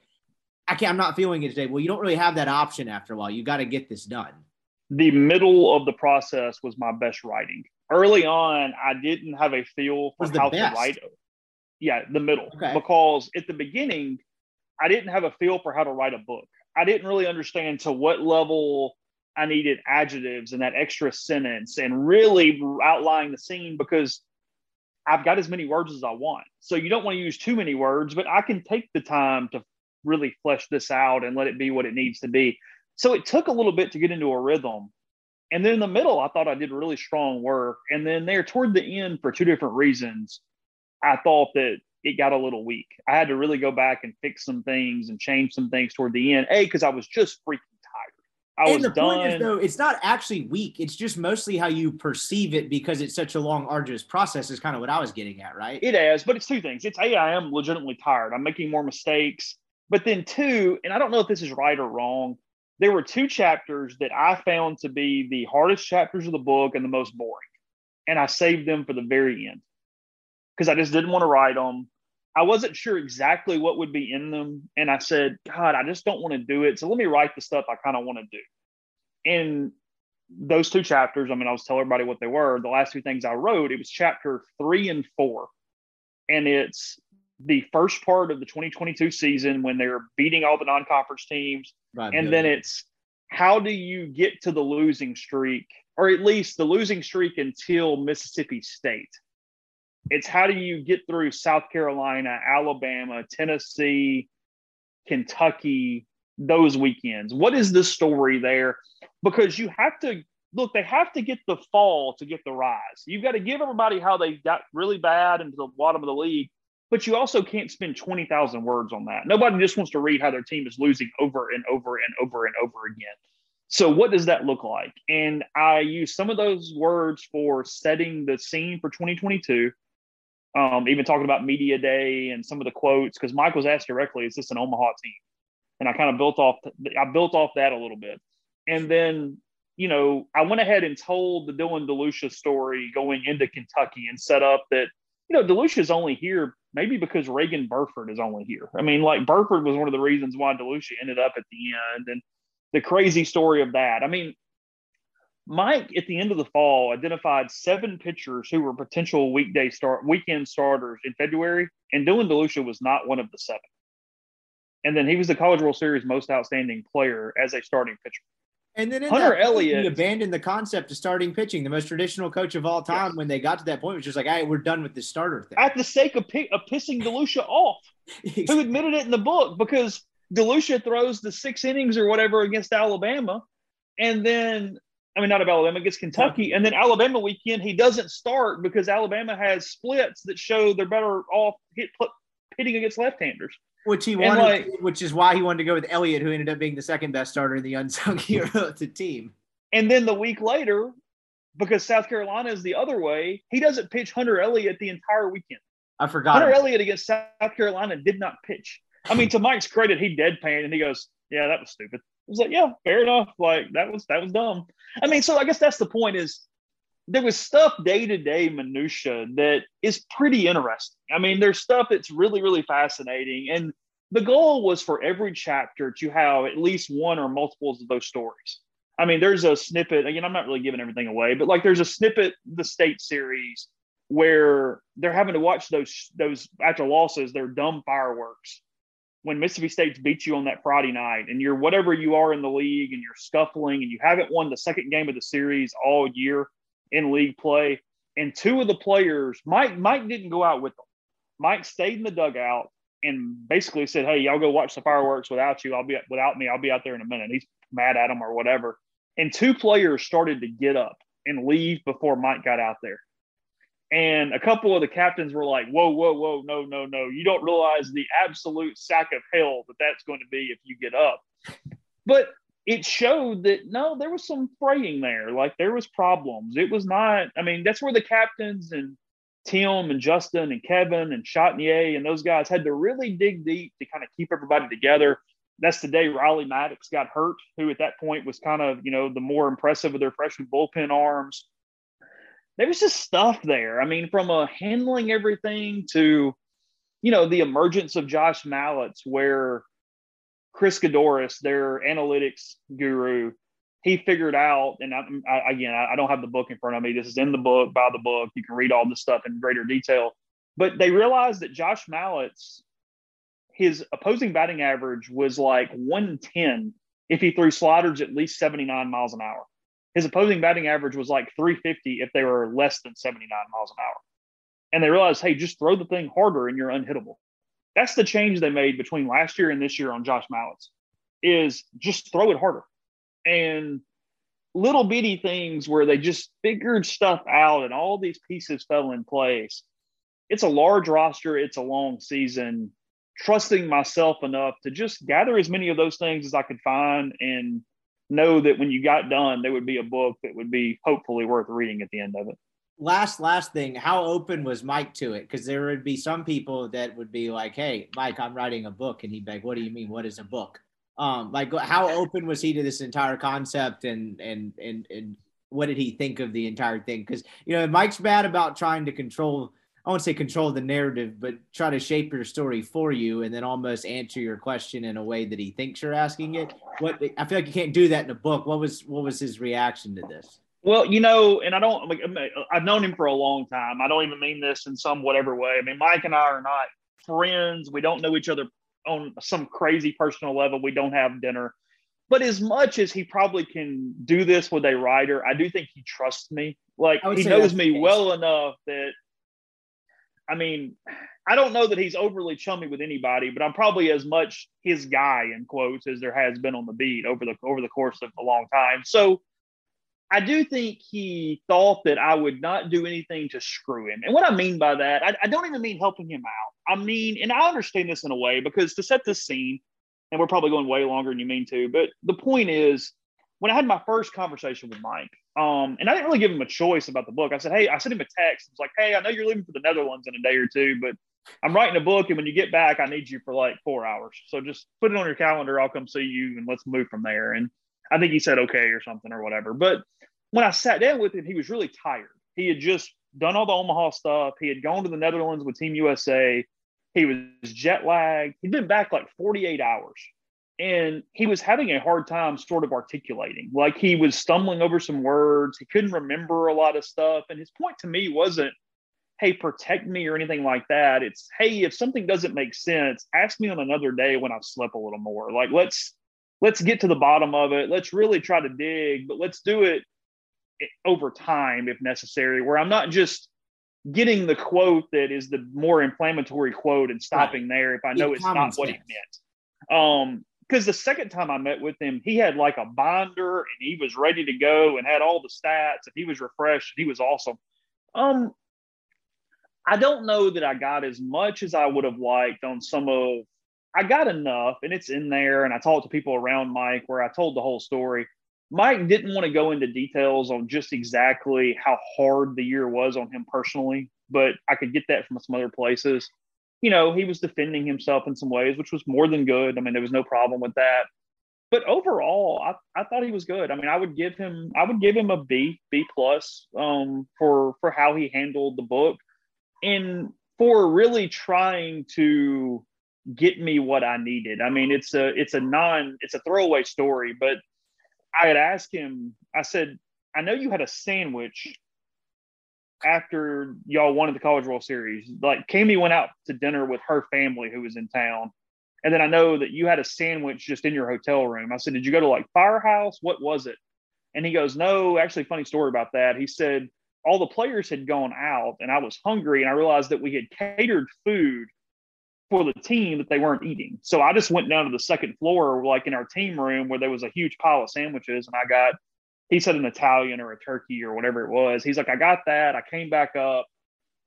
I can't, I'm not feeling it today. Well, you don't really have that option after a while. You got to get this done. The middle of the process was my best writing. Early on, I didn't have a feel for how best? to write. Yeah, the middle. Okay. Because at the beginning, I didn't have a feel for how to write a book. I didn't really understand to what level I needed adjectives and that extra sentence and really outlining the scene because I've got as many words as I want. So you don't want to use too many words, but I can take the time to really flesh this out and let it be what it needs to be. So it took a little bit to get into a rhythm. And then in the middle, I thought I did really strong work. And then there toward the end, for two different reasons, I thought that it got a little weak. I had to really go back and fix some things and change some things toward the end. A, because I was just freaking tired. I and was the done. point is, though, it's not actually weak. It's just mostly how you perceive it because it's such a long, arduous process. Is kind of what I was getting at, right? It is, but it's two things. It's a, I am legitimately tired. I'm making more mistakes. But then two, and I don't know if this is right or wrong. There were two chapters that I found to be the hardest chapters of the book and the most boring, and I saved them for the very end because I just didn't want to write them. I wasn't sure exactly what would be in them. And I said, God, I just don't want to do it. So let me write the stuff I kind of want to do. And those two chapters, I mean, I was telling everybody what they were. The last two things I wrote, it was chapter three and four. And it's the first part of the 2022 season when they're beating all the non conference teams. Right, and then it's how do you get to the losing streak, or at least the losing streak until Mississippi State? It's how do you get through South Carolina, Alabama, Tennessee, Kentucky, those weekends? What is the story there? Because you have to look, they have to get the fall to get the rise. You've got to give everybody how they got really bad into the bottom of the league, but you also can't spend 20,000 words on that. Nobody just wants to read how their team is losing over and over and over and over again. So, what does that look like? And I use some of those words for setting the scene for 2022. Um, even talking about media day and some of the quotes, because Mike was asked directly, "Is this an Omaha team?" And I kind of built off. I built off that a little bit, and then you know, I went ahead and told the Dylan DeLucia story going into Kentucky and set up that, you know, DeLucia is only here maybe because Reagan Burford is only here. I mean, like Burford was one of the reasons why DeLucia ended up at the end and the crazy story of that. I mean, Mike at the end of the fall identified seven pitchers who were potential weekday start weekend starters in February, and Dylan DeLucia was not one of the seven. And then he was the College World Series most outstanding player as a starting pitcher. And then Hunter that, Elliott abandoned the concept of starting pitching. The most traditional coach of all time, Yes. when they got to that point, was just like, "Hey, we're done with this starter thing." at the sake of, pi- of pissing DeLucia off, who admitted it in the book because DeLucia throws the six innings or whatever against Alabama, and then I mean not of Alabama against Kentucky, and then Alabama weekend he doesn't start because Alabama has splits that show they're better off hit, hitting against left-handers. which he wanted, like- which is why he wanted to go with Elliott, who ended up being the second best starter in the unsung hero of the team. And then the week later, because South Carolina is the other way, he doesn't pitch Hunter Elliott the entire weekend. I forgot. Hunter Elliott against South Carolina did not pitch. I mean, to Mike's credit, he deadpanned and he goes, "Yeah, that was stupid." Was like, "Yeah, fair enough. Like that was that was dumb." I mean, so I guess that's the point is there was stuff day to day minutia that is pretty interesting. I mean, there's stuff that's really really fascinating, and the goal was for every chapter to have at least one or multiples of those stories. I mean, there's a snippet. Again, I'm not really giving everything away, but like there's a snippet the state series where they're having to watch those those after losses, they're dumb fireworks. When Mississippi State beats you on that Friday night, and you're whatever you are in the league, and you're scuffling, and you haven't won the second game of the series all year in league play, and two of the players, Mike, Mike didn't go out with them. Mike stayed in the dugout and basically said, "Hey, y'all go watch the fireworks without you. I'll be without me. I'll be out there in a minute." He's mad at him or whatever. And two players started to get up and leave before Mike got out there. And a couple of the captains were like, "Whoa, whoa, whoa, no, no, no! You don't realize the absolute sack of hell that that's going to be if you get up." But it showed that no, there was some fraying there. Like there was problems. It was not. I mean, that's where the captains and Tim and Justin and Kevin and Chatnier and those guys had to really dig deep to kind of keep everybody together. That's the day Riley Maddox got hurt, who at that point was kind of, you know, the more impressive of their freshman bullpen arms. There was just stuff there. I mean, from a handling everything to, you know, the emergence of Josh Mallitz, where Chris Godoris, their analytics guru, he figured out, and I, I, again, I, I don't have the book in front of me. This is in the book, by the book. You can read all this stuff in greater detail. But they realized that Josh Mallitz his opposing batting average was like 110 if he threw sliders at least 79 miles an hour. His opposing batting average was like 350 if they were less than 79 miles an hour. And they realized, hey, just throw the thing harder and you're unhittable. That's the change they made between last year and this year on Josh Mallitz is just throw it harder and little bitty things where they just figured stuff out and all these pieces fell in place. It's a large roster, it's a long season. Trusting myself enough to just gather as many of those things as I could find and know that when you got done, there would be a book that would be hopefully worth reading at the end of it. Last, last thing. How open was Mike to it? Because there would be some people that would be like, "Hey, Mike, I'm writing a book," and he'd be like, "What do you mean? What is a book?" Um, like, how open was he to this entire concept, and and and and what did he think of the entire thing? Because you know, Mike's bad about trying to control. I won't say control the narrative, but try to shape your story for you, and then almost answer your question in a way that he thinks you're asking it. What I feel like you can't do that in a book. What was what was his reaction to this? Well, you know, and I don't like I've known him for a long time. I don't even mean this in some whatever way. I mean, Mike and I are not friends. We don't know each other on some crazy personal level. We don't have dinner. But as much as he probably can do this with a writer, I do think he trusts me. Like he knows me well enough that I mean, I don't know that he's overly chummy with anybody, but I'm probably as much his guy in quotes as there has been on the beat over the over the course of a long time. So I do think he thought that I would not do anything to screw him. And what I mean by that, I, I don't even mean helping him out. I mean, and I understand this in a way because to set this scene, and we're probably going way longer than you mean to, but the point is, when I had my first conversation with Mike, um, and I didn't really give him a choice about the book. I said, Hey, I sent him a text. I was like, Hey, I know you're leaving for the Netherlands in a day or two, but I'm writing a book. And when you get back, I need you for like four hours. So just put it on your calendar. I'll come see you and let's move from there. And I think he said okay or something or whatever. But when I sat down with him, he was really tired. He had just done all the Omaha stuff. He had gone to the Netherlands with Team USA. He was jet lagged. He'd been back like 48 hours and he was having a hard time sort of articulating like he was stumbling over some words. He couldn't remember a lot of stuff. And his point to me wasn't hey protect me or anything like that. It's hey if something doesn't make sense ask me on another day when i've slept a little more. Like let's let's get to the bottom of it. Let's really try to dig but let's do it over time if necessary where i'm not just getting the quote that is the more inflammatory quote and stopping right. there if i know it's not sense. what he meant. Um because the second time I met with him, he had like a binder and he was ready to go and had all the stats and he was refreshed. he was awesome. Um, I don't know that I got as much as I would have liked on some of. I got enough, and it's in there. And I talked to people around Mike where I told the whole story. Mike didn't want to go into details on just exactly how hard the year was on him personally, but I could get that from some other places you know, he was defending himself in some ways, which was more than good. I mean, there was no problem with that. But overall, I, I thought he was good. I mean, I would give him I would give him a B, B plus um, for for how he handled the book and for really trying to get me what I needed. I mean, it's a it's a non it's a throwaway story, but I had asked him, I said, I know you had a sandwich after y'all won the College World Series. Like Camie went out to dinner with her family who was in town. And then I know that you had a sandwich just in your hotel room. I said, Did you go to like Firehouse? What was it? And he goes, No, actually, funny story about that. He said, All the players had gone out and I was hungry and I realized that we had catered food for the team that they weren't eating. So I just went down to the second floor, like in our team room, where there was a huge pile of sandwiches, and I got he said an Italian or a turkey or whatever it was. He's like, I got that. I came back up.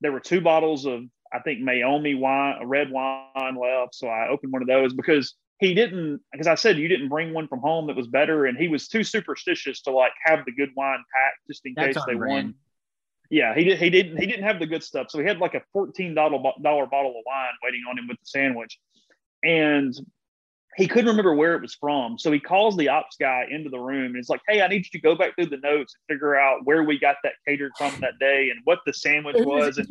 There were two bottles of, I think, Meiomi wine, a red wine left. So I opened one of those because he didn't, because I said you didn't bring one from home that was better. And he was too superstitious to like have the good wine packed just in That's case they brand. won. Yeah, he did. He didn't. He didn't have the good stuff, so he had like a fourteen dollar dollar bottle of wine waiting on him with the sandwich. And he couldn't remember where it was from. So he calls the ops guy into the room and it's like, Hey, I need you to go back through the notes and figure out where we got that catered from that day and what the sandwich was. And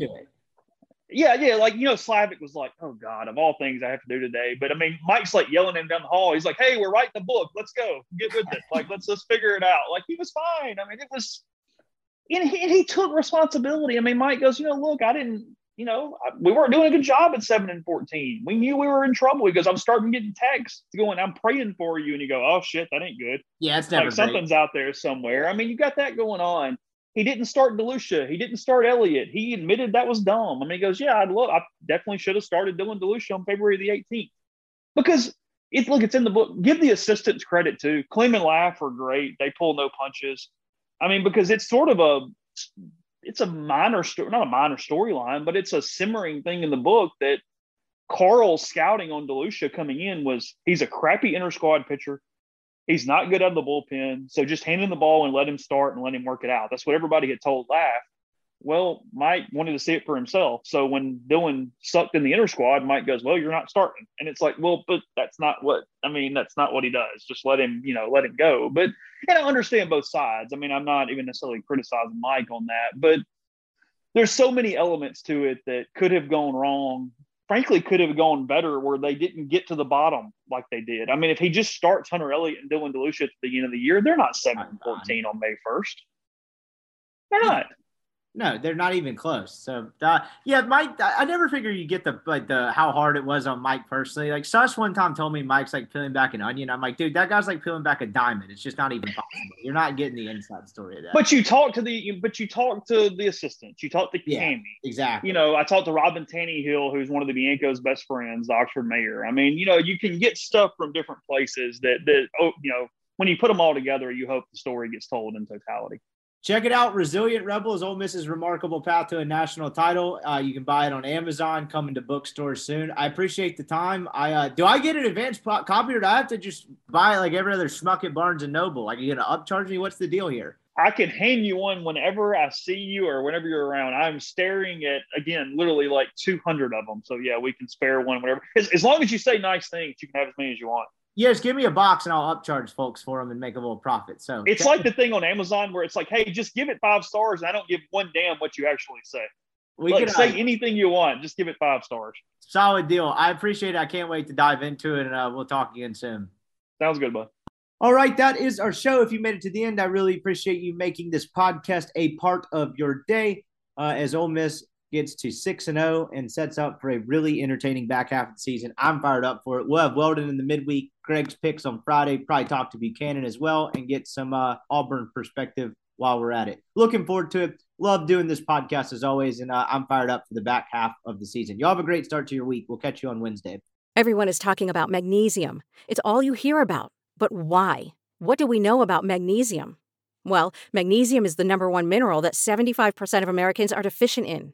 yeah, yeah, like you know, Slavic was like, Oh God, of all things I have to do today. But I mean, Mike's like yelling him down the hall. He's like, Hey, we're writing the book. Let's go. Get with it. Like, let's let's figure it out. Like he was fine. I mean, it was and he, and he took responsibility. I mean, Mike goes, you know, look, I didn't you know, we weren't doing a good job at seven and 14. We knew we were in trouble because I'm starting getting texts going, I'm praying for you. And you go, oh shit, that ain't good. Yeah, it's never like something's out there somewhere. I mean, you got that going on. He didn't start DeLucia. He didn't start Elliott. He admitted that was dumb. I mean, he goes, yeah, I'd look, I definitely should have started Dylan DeLucia on February the 18th because it's look, it's in the book. Give the assistants credit too. Clem and Laff are great. They pull no punches. I mean, because it's sort of a it's a minor story, not a minor storyline, but it's a simmering thing in the book that Carl's scouting on DeLucia coming in was he's a crappy inter squad pitcher. He's not good out of the bullpen. So just hand him the ball and let him start and let him work it out. That's what everybody had told Laff. Well, Mike wanted to see it for himself. So when Dylan sucked in the inner squad, Mike goes, Well, you're not starting. And it's like, Well, but that's not what I mean, that's not what he does. Just let him, you know, let him go. But and I understand both sides. I mean, I'm not even necessarily criticizing Mike on that, but there's so many elements to it that could have gone wrong. Frankly, could have gone better where they didn't get to the bottom like they did. I mean, if he just starts Hunter Elliott and Dylan DeLucia at the beginning of the year, they're not 7 and 14 on May 1st. They're not No, they're not even close. So, uh, yeah, Mike. I never figured you get the like the how hard it was on Mike personally. Like Sus one time told me Mike's like peeling back an onion. I'm like, dude, that guy's like peeling back a diamond. It's just not even possible. You're not getting the inside story of that. But you talk to the, but you talk to the assistants. You talk to Yeah, Camie. exactly. You know, I talked to Robyn Tannehill, who's one of the Bianco's best friends, the Oxford mayor. I mean, you know, you can get stuff from different places that that oh, you know, when you put them all together, you hope the story gets told in totality. Check it out. Resilient Rebels, Ole Miss's remarkable path to a national title. Uh, you can buy it on Amazon, coming to bookstores soon. I appreciate the time. I uh, do I get an advanced po- copy or do I have to just buy it like every other schmuck at Barnes and Noble? Like, are you gonna upcharge me? What's the deal here? I can hand you one whenever I see you or whenever you're around. I'm staring at again, literally like 200 of them. So yeah, we can spare one whenever. As, as long as you say nice things, you can have as many as you want. Yes, give me a box and I'll upcharge folks for them and make a little profit. So It's like the thing on Amazon where it's like, hey, just give it five stars. And I don't give one damn what you actually say. we like can say uh, anything you want, just give it five stars. solid deal. I appreciate it. I can't wait to dive into it, and uh, we'll talk again soon. Sounds good, bud. All right, that is our show. If you made it to the end, I really appreciate you making this podcast a part of your day. Uh, as Ole Miss gets to six and zero and sets up for a really entertaining back half of the season, I'm fired up for it. We'll have Weldon in the midweek, Greg's picks on Friday. Probably talk to Buchanan as well and get some uh, Auburn perspective while we're at it. Looking forward to it. Love doing this podcast as always, and uh, I'm fired up for the back half of the season. Y'all have a great start to your week. We'll catch you on Wednesday. Everyone is talking about magnesium. It's all you hear about. But why? What do we know about magnesium? Well, magnesium is the number one mineral that 75% of Americans are deficient in.